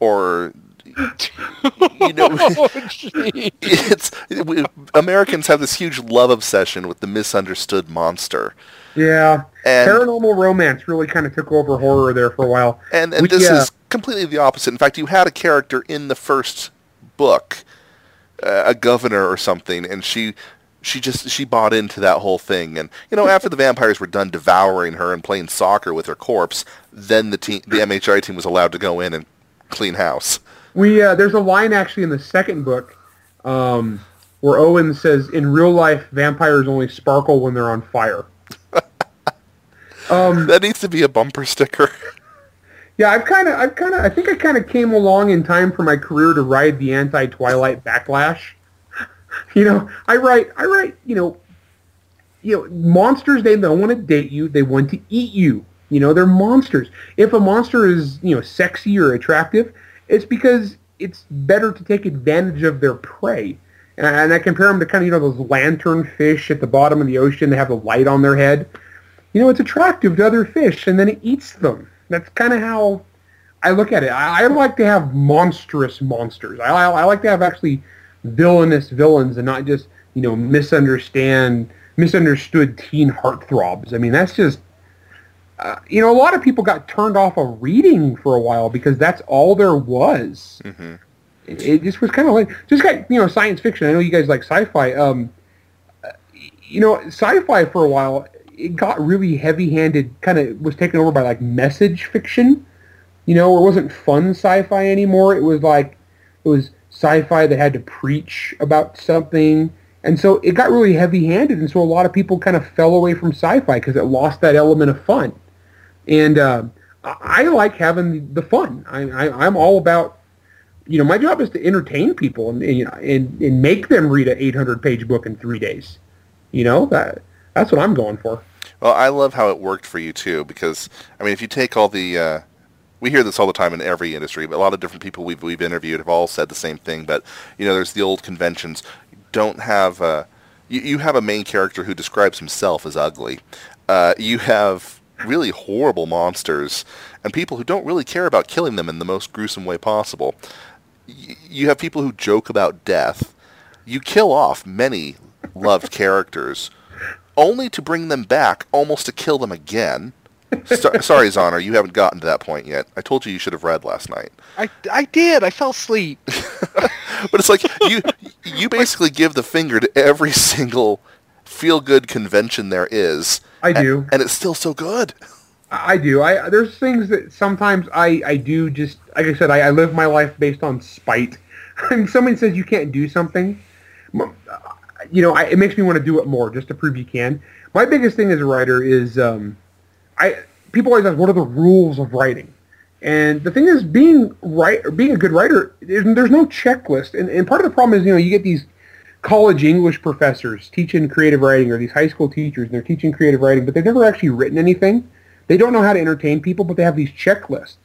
or you know Oh, it's we, Americans have this huge love obsession with the misunderstood monster. Yeah, And- paranormal romance really kind of took over horror there for a while. And and We- this yeah. is completely the opposite. In fact, you had a character in the first book, uh, a governor or something, and she she just she bought into that whole thing. And you know, after the vampires were done devouring her and playing soccer with her corpse, then the team, the MHI team, was allowed to go in and clean house. We uh, there's a line actually in the second book um, where Owen says, "In real life, vampires only sparkle when they're on fire." um, That needs to be a bumper sticker. Yeah, I've kind of, I've kind of, I think I kind of came along in time for my career to ride the anti-Twilight backlash. you know, I write, I write, you know, you know, monsters. They don't want to date you. They want to eat you. You know, they're monsters. If a monster is, you know, sexy or attractive, it's because it's better to take advantage of their prey. And I, and I compare them to kind of, you know, those lantern fish at the bottom of the ocean. They have the light on their head. You know, it's attractive to other fish, and then it eats them. That's kind of how I look at it. I, I like to have monstrous monsters. I, I, I like to have actually villainous villains and not just, you know, misunderstand, misunderstood teen heartthrobs. I mean, that's just, uh, you know, a lot of people got turned off of reading for a while because that's all there was. Mhm. It, it just was kind of like, just got, you know, science fiction. I know you guys like sci-fi. Um, uh, you know, sci-fi for a while, it got really heavy-handed, kind of was taken over by like message fiction. You know, it wasn't fun sci-fi anymore. It was like, it was sci-fi that had to preach about something. And so it got really heavy-handed, and so a lot of people kind of fell away from sci-fi because it lost that element of fun. And uh, I, like having the fun. I, I, I'm all about, you know, my job is to entertain people and, and you know and, and make them read an 800-page book in three days. You know that that's what I'm going for. Well, I love how it worked for you too, because I mean, if you take all the, uh, we hear this all the time in every industry, but a lot of different people we've we've interviewed have all said the same thing. But you know, there's the old conventions. Don't have uh, you, you have a main character who describes himself as ugly. Uh, you have really horrible monsters and people who don't really care about killing them in the most gruesome way possible. You have people who joke about death. You kill off many loved characters only to bring them back, almost to kill them again. So, sorry, Zoner, you haven't gotten to that point yet. I told you you should have read last night. I, I did. I fell asleep. But it's like you you basically give the finger to every single feel good convention there is. I a- do. and it's still so good. I do. I there's things that sometimes I I do just like I said I, I live my life based on spite. And somebody says you can't do something, m- you know, I, it makes me want to do it more just to prove you can. My biggest thing as a writer is um, I people always ask what are the rules of writing, and the thing is being right being a good writer there's, there's no checklist, and, and part of the problem is you know you get these college English professors teaching creative writing or these high school teachers and they're teaching creative writing, but they've never actually written anything. They don't know how to entertain people, but they have these checklists.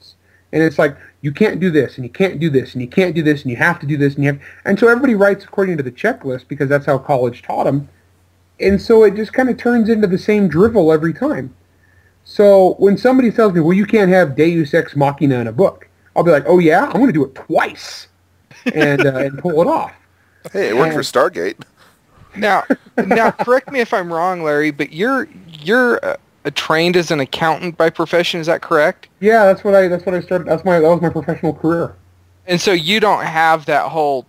And it's like, you can't do this, and you can't do this, and you can't do this, and you have to do this, and you have... And so everybody writes according to the checklist because that's how college taught them. And so it just kind of turns into the same drivel every time. So when somebody tells me, well, you can't have Deus Ex Machina in a book, I'll be like, oh, yeah? I'm going to do it twice and, uh, and pull it off. Hey, it worked for Stargate. Now, now, correct me if I'm wrong, Larry, but you're you're uh, trained as an accountant by profession. Is that correct? Yeah, that's what I that's what I started. That's my that was my professional career. And so you don't have that whole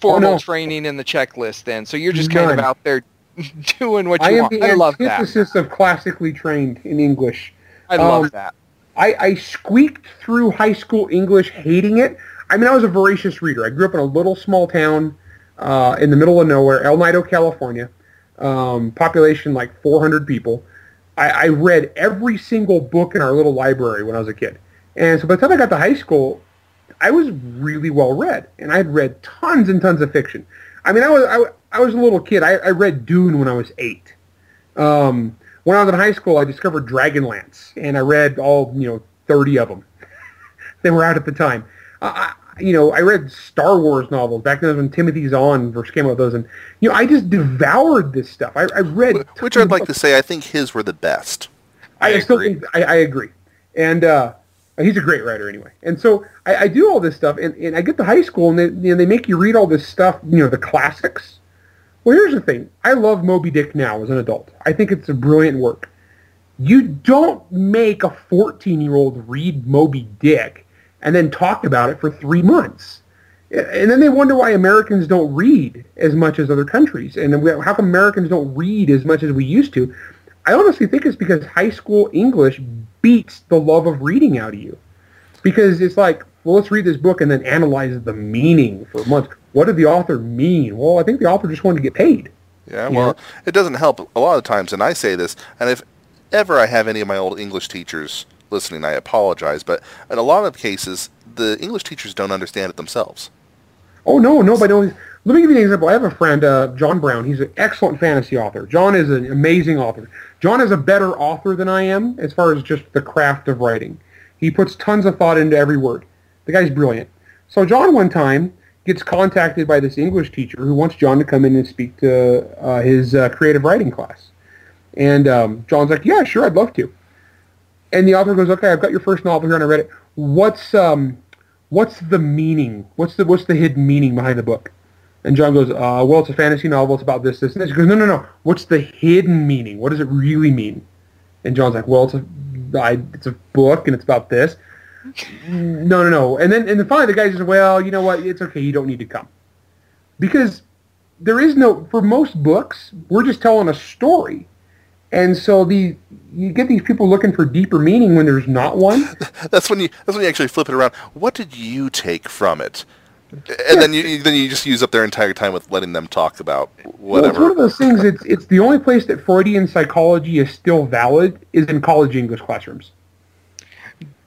formal Oh, no. training in the checklist then. So you're just kind of out there doing what I you am want. the I love that. antithesis of classically trained in English. I love um, that. I, I squeaked through high school English hating it. I mean, I was a voracious reader. I grew up in a little small town uh, in the middle of nowhere, El Nido, California. Um, population like 400 people. I, I read every single book in our little library when I was a kid. And so by the time I got to high school, I was really well read, and I had read tons and tons of fiction. I mean, I was I, I was a little kid. I, I read Dune when I was eight. Um, when I was in high school, I discovered Dragonlance, and I read all you know thirty of them. they were out at the time. You know, I read Star Wars novels back then when Timothy Zahn first came out with those, and you know, I just devoured this stuff. I, I read, Which I'd like to say, I think his were the best. I, I still agree. think I, I agree, and uh, he's a great writer anyway. And so I, I do all this stuff, and, and I get to high school, and they you know they make you read all this stuff, you know, the classics. Well, here's the thing: I love Moby Dick now as an adult. I think it's a brilliant work. You don't make a 14-year-old read Moby Dick and then talk about it for three months. And then they wonder why Americans don't read as much as other countries, and we- how come Americans don't read as much as we used to. I honestly think it's because high school English beats the love of reading out of you. Because it's like, well, let's read this book and then analyze the meaning for months. What did the author mean? Well, I think the author just wanted to get paid. Yeah, well, it doesn't help a lot of times, and I say this, and if ever I have any of my old English teachers listening, I apologize, but in a lot of cases, the English teachers don't understand it themselves. Oh no, no, no. Let me give you an example. I have a friend, uh, John Brown. He's an excellent fantasy author. John is an amazing author. John is a better author than I am as far as just the craft of writing. He puts tons of thought into every word. The guy's brilliant. So John one time gets contacted by this English teacher who wants John to come in and speak to uh, his uh, creative writing class. And um, John's like, yeah, sure, I'd love to. And the author goes, okay, I've got your first novel here and I read it. What's um, what's the meaning? What's the what's the hidden meaning behind the book? And John goes, uh, well, it's a fantasy novel. It's about this, this, and this. He goes, no, no, no. What's the hidden meaning? What does it really mean? And John's like, well, it's a, I, it's a book, and it's about this. No, no, no. And then, and then finally, the guy says, well, you know what? It's okay. You don't need to come, because there is no. For most books, we're just telling a story, and so the you get these people looking for deeper meaning when there's not one. That's when you that's when you actually flip it around. What did you take from it? And then you then you just use up their entire time with letting them talk about Well, it's one of those things. It's it's the only place that Freudian psychology is still valid is in college English classrooms.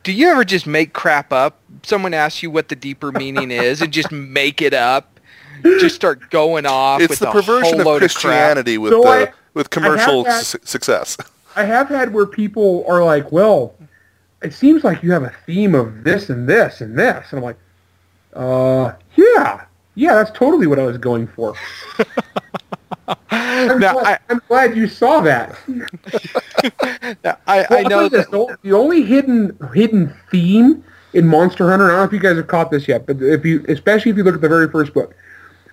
Do you ever just make crap up? Someone asks you what the deeper meaning is and just make it up? Just start going off It's with the a perversion whole of load crap. Christianity with So the I- with commercial that- su- success. I have had where people are like, "Well, it seems like you have a theme of this and this and this," and I'm like, "Uh, yeah, yeah, that's totally what I was going for." I'm, Now, glad, I- I'm glad you saw that. Now, I, I Well, I'll know this, that. the, the only hidden hidden theme in Monster Hunter, I don't know if you guys have caught this yet, but if you, especially if you look at the very first book,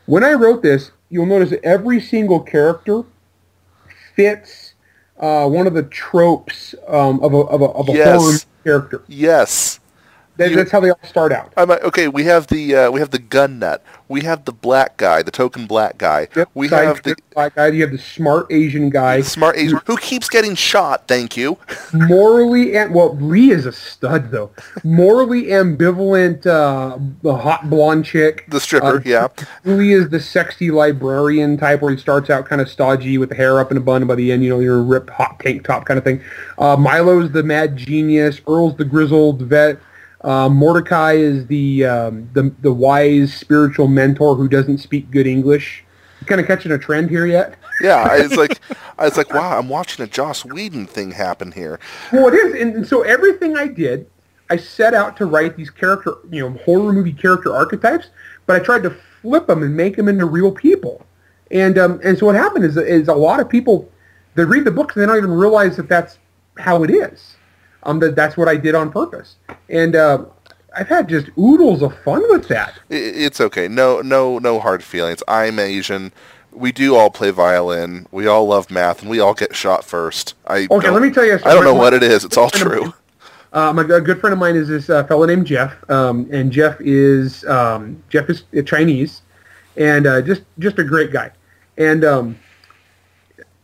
when I wrote this, you'll notice that every single character fits uh, one of the tropes um, of a of a, of a Yes. horror character. Yes. That, You- that's how they all start out. I'm okay, we have the uh, we have the gun nut. We have the black guy, the token black guy. Yep, We side have the black guy. You have the smart Asian guy, smart Asian who keeps getting shot. Thank you. morally and well, Lee is a stud though. Morally ambivalent, uh, the hot blonde chick. The stripper, Uh, yeah. Louis is the sexy librarian type where he starts out kind of stodgy with the hair up in a bun and by the end, you know, you're a ripped hot tank top kind of thing. Uh, Milo's the mad genius. Earl's the grizzled vet. Uh, Mordecai is the, um, the the wise spiritual mentor who doesn't speak good English. You kind of catching a trend here yet? Yeah, I was like, I was like, wow, I'm watching a Joss Whedon thing happen here. Well, it is, and, and so everything I did, I set out to write these character, you know, horror movie character archetypes, but I tried to flip them and make them into real people. And um, and so what happened is is a lot of people they read the books and they don't even realize that that's how it is. Um, that that's what I did on purpose, and uh, I've had just oodles of fun with that. It's okay. No, no, no hard feelings. I'm Asian. We do all play violin. We all love math, and we all get shot first. I Okay, let me tell you. a I don't know what it is. It's all true. my a good friend of mine is this uh, fellow named Jeff, um, and Jeff is um, Jeff is uh, Chinese, and uh, just just a great guy, and um,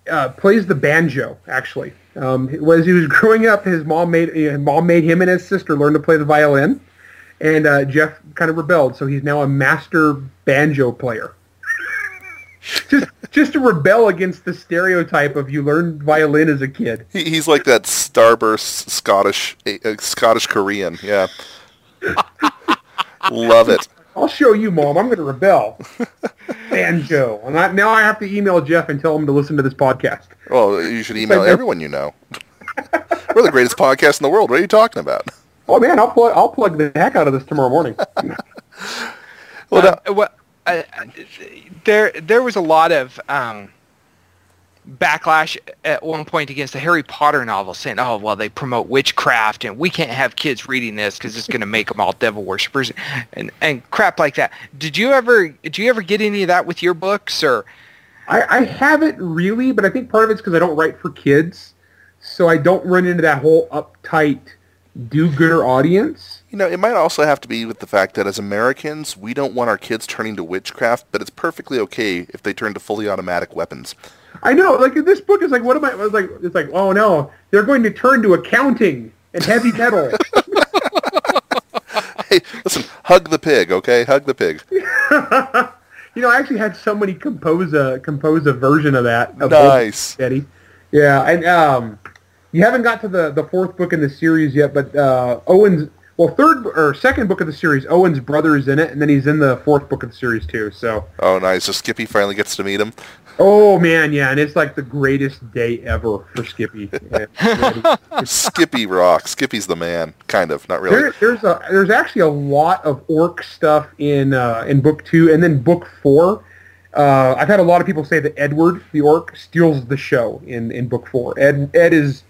uh, plays the banjo actually. Um, as he was growing up, his mom made his mom made him and his sister learn to play the violin, and uh, Jeff kind of rebelled, so he's now a master banjo player. just just to rebel against the stereotype of you learned violin as a kid. He, he's like that starburst Scottish uh, Scottish Korean. Yeah, love it. I'll show you, Mom. I'm going to rebel. Banjo. And I, now I have to email Jeff and tell him to listen to this podcast. Well, you should email everyone you know. We're the greatest podcast in the world. What are you talking about? Oh man, I'll plug I'll plug the heck out of this tomorrow morning. well, uh, well uh, there there was a lot of um, backlash at one point against the Harry Potter novel, saying, "Oh, well, they promote witchcraft, and we can't have kids reading this because it's going to make them all devil worshippers," and and crap like that. Did you ever did you ever get any of that with your books, or? I, I haven't really, but I think part of it's because I don't write for kids, so I don't run into that whole uptight do-gooder audience. You know, it might also have to be with the fact that as Americans, we don't want our kids turning to witchcraft, but it's perfectly okay if they turn to fully automatic weapons. I know, like this book is like, what am I? I was like, it's like, oh no, they're going to turn to accounting and heavy metal. hey, listen, hug the pig, okay? Hug the pig. you know, I actually had somebody compose a compose a version of that. Of nice, Eddie. Yeah, and um, you haven't got to the the fourth book in the series yet, but uh, Owen's well, third or second book of the series, Owen's brother is in it, and then he's in the fourth book of the series too. So. Oh, nice! So Skippy finally gets to meet him. Oh man, yeah, and it's like the greatest day ever for Skippy. Skippy rocks. Skippy's the man, kind of, not really. There, there's a there's actually a lot of orc stuff in uh, in book two, and then book four. Uh, I've had a lot of people say that Edward the orc steals the show in, in book four. Ed Ed is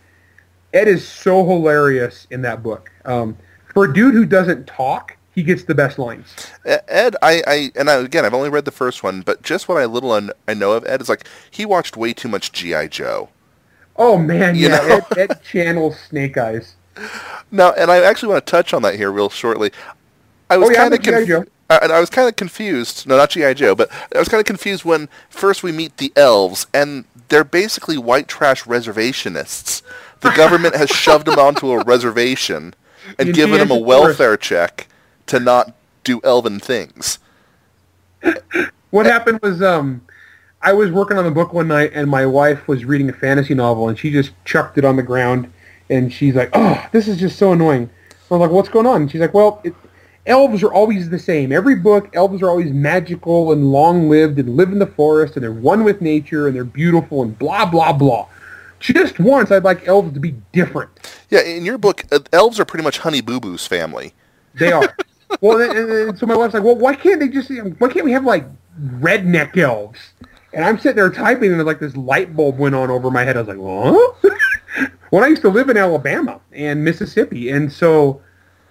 Ed is so hilarious in that book. Um, for a dude who doesn't talk, he gets the best lines. Ed, I, I and I, again, I've only read the first one, but just what I little un, I know of Ed is like he watched way too much GI Joe. Oh man, you yeah, Ed, Ed channels Snake Eyes. Now, and I actually want to touch on that here real shortly. I was oh, yeah, kind of confused. I, I was kind of confused. No, not GI Joe, but I was kind of confused when first we meet the elves, and they're basically white trash reservationists. The government has shoved them onto a reservation and given them a welfare check to not do elven things. what happened was um, I was working on the book one night and my wife was reading a fantasy novel and she just chucked it on the ground and she's like, "Oh, this is just so annoying." I was like, "What's going on?" And she's like, "Well, it, elves are always the same. Every book, elves are always magical and long-lived and live in the forest and they're one with nature and they're beautiful and blah blah blah." Just once, I'd like elves to be different. Yeah, in your book, uh, elves are pretty much Honey Boo Boo's family. They are. well, and, and, so my wife's like, well, why can't they just, why can't we have like redneck elves? And I'm sitting there typing, and like this light bulb went on over my head. I was like, what? when I used to live in Alabama and Mississippi, and so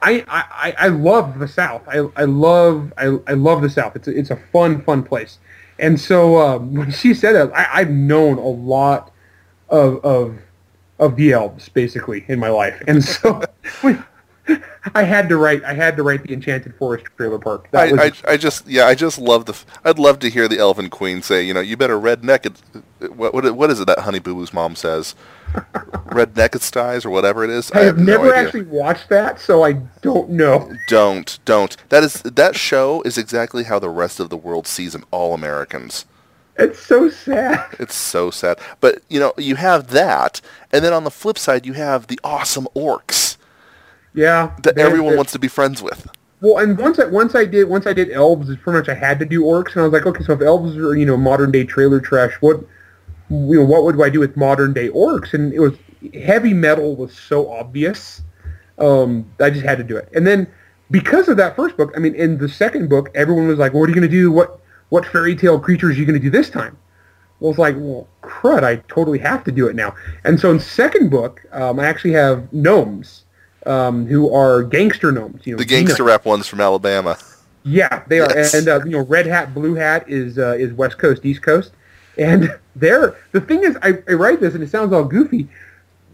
I I, I love the South. I, I love I, I love the South. It's a, it's a fun fun place. And so um, when she said that, I, I've known a lot of of of the elves basically in my life, and so I had to write. I had to write the Enchanted Forest trailer park. I, I, I, just, yeah, I just love the. I'd love to hear the Elven Queen say, you know, you better redneck it. What, what, what is it that Honey Boo Boo's mom says? redneck it styes or whatever it is. I, I have, have, never no actually watched that, so I don't know. Don't, don't. That is that show is exactly how the rest of the world sees all Americans. It's so sad. It's so sad. But you know, you have that, and then on the flip side, you have the awesome orcs yeah, that everyone wants to be friends with. Well, and once I once I did once I did elves, it's pretty much I had to do orcs, and I was like, okay, so if elves are you know modern day trailer trash, what you know what would I do with modern day orcs? And it was heavy metal was so obvious. Um, I just had to do it, and then because of that first book, I mean, in the second book, everyone was like, well, "What are you going to do? What what fairy tale creatures are you going to do this time?" Well, it's like, well, crud, I totally have to do it now. And so in second book, um, I actually have gnomes um, who are gangster gnomes. You know, the gangster rap ones from Alabama. Yeah, they yes. are, and uh, you know, red hat, blue hat is uh, is West Coast, East Coast, and they're the thing is, I, I write this and it sounds all goofy,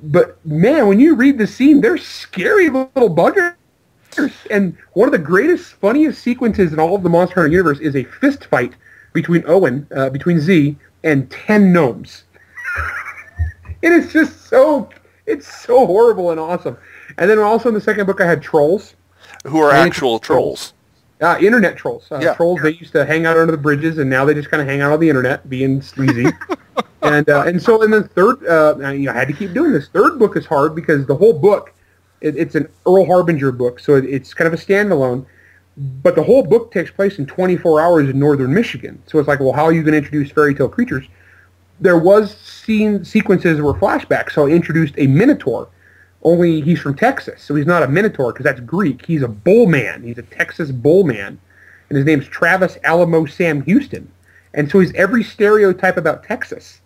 but man, when you read the scene, they're scary little buggers. And one of the greatest, funniest sequences in all of the Monster Hunter universe is a fist fight between Owen, uh, between Z, and ten gnomes. it is just so it's so horrible and awesome. And then also in the second book, I had trolls, Who are actual trolls? uh, internet trolls. Uh, Yeah. Trolls they used to hang out under the bridges, and now they just kind of hang out on the internet, being sleazy. and uh, and so in the third, uh, I, you know, I had to keep doing this. Third book is hard because the whole book, it, it's an Earl Harbinger book, so it, it's kind of a standalone. But the whole book takes place in 24 hours in northern Michigan. So it's like, well, how are you going to introduce fairy tale creatures? There was scene sequences that were flashbacks, so I introduced a Minotaur. Only he's from Texas, so he's not a Minotaur because that's Greek. He's a bull man. He's a Texas bull man, and his name's Travis Alamo Sam Houston. And so he's every stereotype about Texas.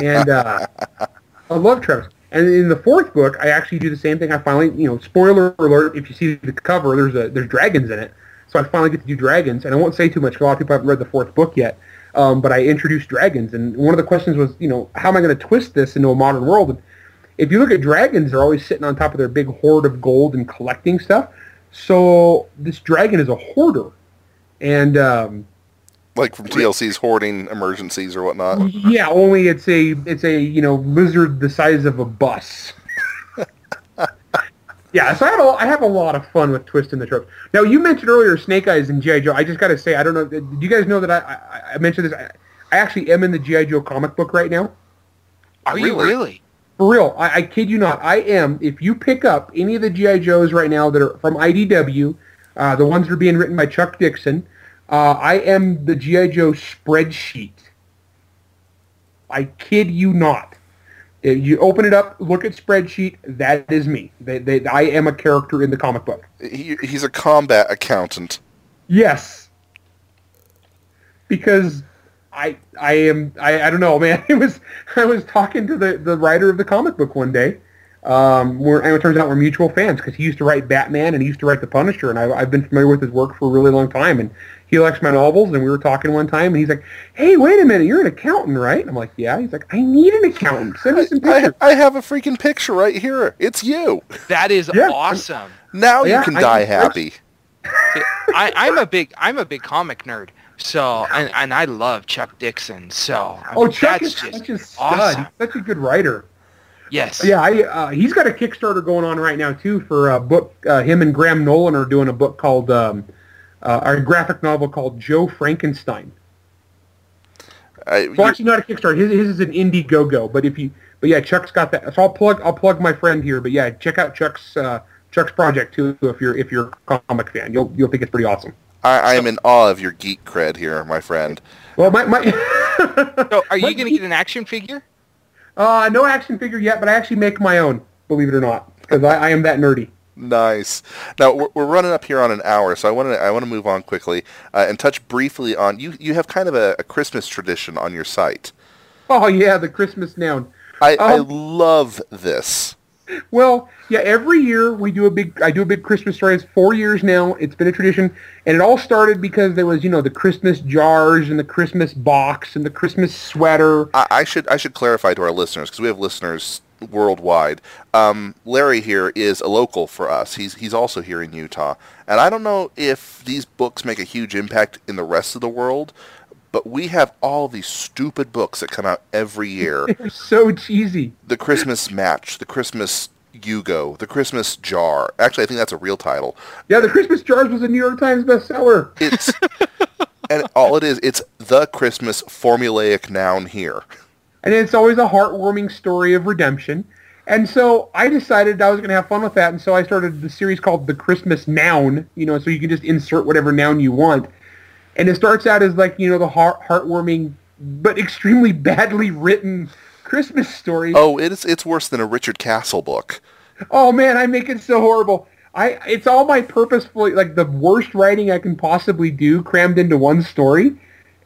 And uh, I love Travis. And in the fourth book, I actually do the same thing. I finally, you know, spoiler alert, if you see the cover, there's a there's dragons in it. So I finally get to do dragons. And I won't say too much 'cause a lot of people haven't read the fourth book yet. Um, but I introduced dragons. And one of the questions was, you know, how am I going to twist this into a modern world? And if you look at dragons, they're always sitting on top of their big hoard of gold and collecting stuff. So this dragon is a hoarder. And um, Like from TLC's hoarding emergencies or whatnot. yeah, only it's a it's a you know lizard the size of a bus. yeah, so I have a I have a lot of fun with twisting the tropes. Now you mentioned earlier Snake Eyes and GI Joe. I just got to say I don't know. Do you guys know that I I, I mentioned this? I, I actually am in the GI Joe comic book right now. Are you Really? For real, I, I kid you not. I am. If you pick up any of the GI Joes right now that are from IDW, uh, the ones that are being written by Chuck Dixon, uh, I am the GI Joe spreadsheet. I kid you not. If you open it up, look at spreadsheet. That is me. They, they, I am a character in the comic book. He, he's a combat accountant. Yes. Because I I am I, I don't know, man. It was I was talking to the, the writer of the comic book one day. Um, we're, and it turns out we're mutual fans because he used to write Batman and he used to write The Punisher, and I, I've been familiar with his work for a really long time. And he likes my novels, and we were talking one time, and he's like, "Hey, wait a minute, you're an accountant, right?" I'm like, "Yeah." He's like, "I need an accountant. Send me some I, pictures." I have a freaking picture right here. It's you. That is Yeah. awesome. Now Yeah, you can I- die I- happy. I, I'm a big I'm a big comic nerd. So and, and I love Chuck Dixon. So I oh, Chuck that's is just such a stud. awesome. He's such a good writer. Yes. Yeah, I, uh, he's got a Kickstarter going on right now too for a book. Uh, him and Graham Nolan are doing a book called, um, uh, a graphic novel called Joe Frankenstein. I, Well, actually, not a Kickstarter. His, his is an Indiegogo. But if you, but yeah, Chuck's got that. So I'll plug, I'll plug my friend here. But yeah, check out Chuck's, uh, Chuck's project too. If you're, if you're a comic fan, you'll, you'll think it's pretty awesome. I, I am in awe of your geek cred here, my friend. Well, my, my, So are you going to get an action figure? uh, no action figure yet, but I actually make my own. Believe it or not, because I, I am that nerdy. Nice. Now we're, we're running up here on an hour, so I want to I want to move on quickly uh, and touch briefly on you. You have kind of a, a Christmas tradition on your site. Oh yeah, the Christmas noun. I, I Um, love this. Well, yeah, every year we do a big, I do a big Christmas story. It's four years now. It's been a tradition. And it all started because there was, you know, the Christmas jars and the Christmas box and the Christmas sweater. I, I should I should clarify to our listeners because we have listeners worldwide. Um, Larry here is a local for us. He's he's also here in Utah, and I don't know if these books make a huge impact in the rest of the world, but we have all these stupid books that come out every year. They're so cheesy. the Christmas match, the Christmas Yugo, the Christmas jar. Actually, I think that's a real title. Yeah, the Christmas jars was a New York Times bestseller. It's and all it is, it's the Christmas formulaic noun here. And it's always a heartwarming story of redemption. And so I decided I was going to have fun with that. And so I started the series called The Christmas Noun, you know, so you can just insert whatever noun you want. And it starts out as like, you know, the heart heartwarming but extremely badly written Christmas story. Oh, it's it's worse than a Richard Castle book. Oh man, I make it so horrible. I it's all my purposefully like the worst writing I can possibly do crammed into one story,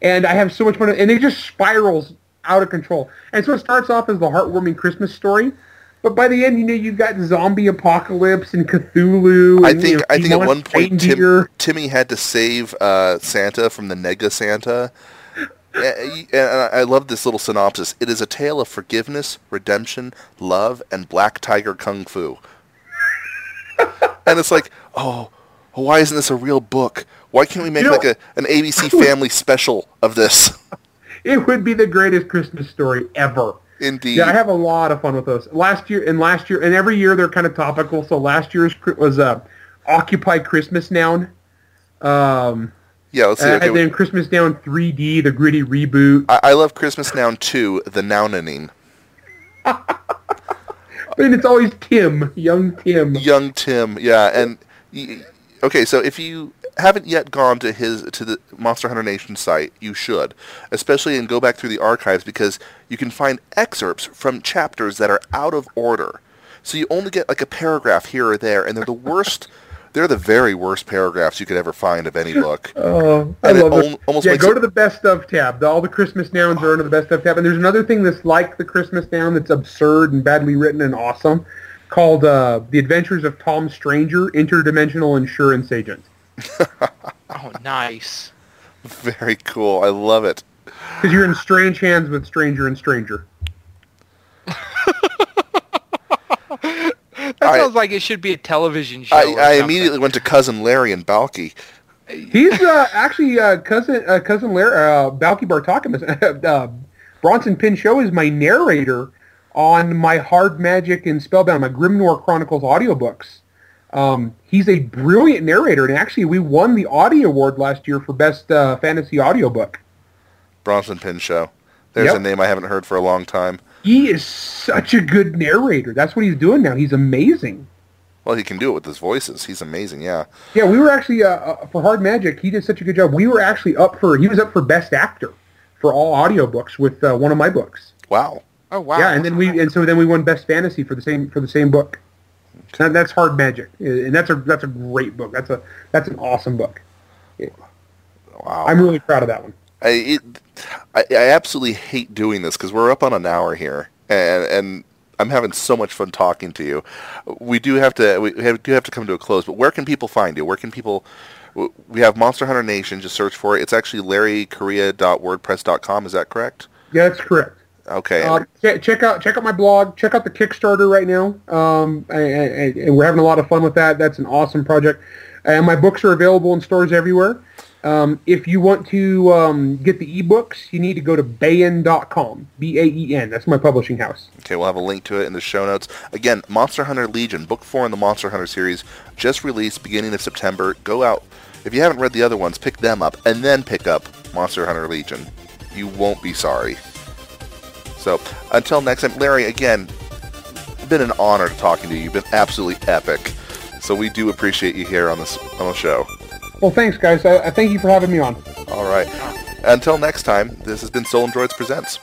and I have so much fun. And it just spirals out of control. And so it starts off as the heartwarming Christmas story, but by the end, you know, you've got zombie apocalypse and Cthulhu. I and, you think know, I think at one point Tim. Timmy had to save uh, Santa from the Nega Santa. And I I love this little synopsis. It is a tale of forgiveness, redemption, love, and black tiger kung fu. and it's like, oh, why isn't this a real book? Why can't we make You know- like a an ABC Family special of this? It would be the greatest Christmas story ever. Indeed. Yeah, I have a lot of fun with those. Last year and last year and every year they're kind of topical. So last year's was uh, Occupy Christmas Noun. Um, yeah, let's see. Okay, and then Christmas Noun 3D, the gritty reboot. I, I love Christmas Noun 2, The Nounaning. And it's always Tim, young Tim. Young Tim, yeah, and okay, so if you haven't yet gone to his to the Monster Hunter Nation site, you should, especially and go back through the archives because you can find excerpts from chapters that are out of order. So you only get like a paragraph here or there, and they're the worst. They're the very worst paragraphs you could ever find of any book. Oh, I And it love al- it. almost yeah, go it- to the best of tab. All the Christmas nouns are under the best of tab. And there's another thing that's like the Christmas noun that's absurd and badly written and awesome called uh, The Adventures of Tom Stranger, Interdimensional Insurance Agent. Oh, nice. Very cool. I love it. Because you're in strange hands with Stranger and Stranger. That I- sounds like it should be a television show. I, I immediately went to cousin Larry and Balki. He's uh, actually uh, cousin uh, cousin Larry, uh, Balki Bartokomous. uh, Bronson Pinchot is my narrator on my Hard Magic and Spellbound, my Grimnoir Chronicles audiobooks. Um, he's a brilliant narrator, and actually we won the Audie Award last year for Best uh, Fantasy Audiobook. Bronson Pinchot. There's Yep. a name I haven't heard for a long time. He is such a good narrator. That's what he's doing now. He's amazing. Well, he can do it with his voices. He's amazing, yeah. Yeah, we were actually uh, uh, for Hard Magic. He did such a good job. We were actually up for he was up for Best Actor for all audiobooks with uh, one of my books. Wow. Oh wow. Yeah, and then we and so then we won Best Fantasy for the same for the same book. That, that's Hard Magic, and that's a that's a great book. That's a that's an awesome book. Wow. I'm really proud of that one. I, it, I, I absolutely hate doing this because we're up on an hour here, and and I'm having so much fun talking to you. We do have to we have, do have to come to a close, but where can people find you? Where can people? We have Monster Hunter Nation. Just search for it. It's actually larrycorreia.wordpress.com. Is that correct? Yeah, that's correct. Okay. Uh, check, check out check out my blog. Check out the Kickstarter right now. Um, and, and- and we're having a lot of fun with that. That's an awesome project. And my books are available in stores everywhere. Um, if you want to um, get the ebooks, you need to go to baen.com. B-A-E-N. That's my publishing house. Okay, we'll have a link to it in the show notes. Again, Monster Hunter Legion, book four in the Monster Hunter series, just released beginning of September. Go out. If you haven't read the other ones, pick them up, and then pick up Monster Hunter Legion. You won't be sorry. So, until next time, Larry, again, been an honor talking to you. You've been absolutely epic. So we do appreciate you here on this on the show. Well, thanks, guys. I, I thank you for having me on. All right. Until next time, this has been Soul and Droids Presents.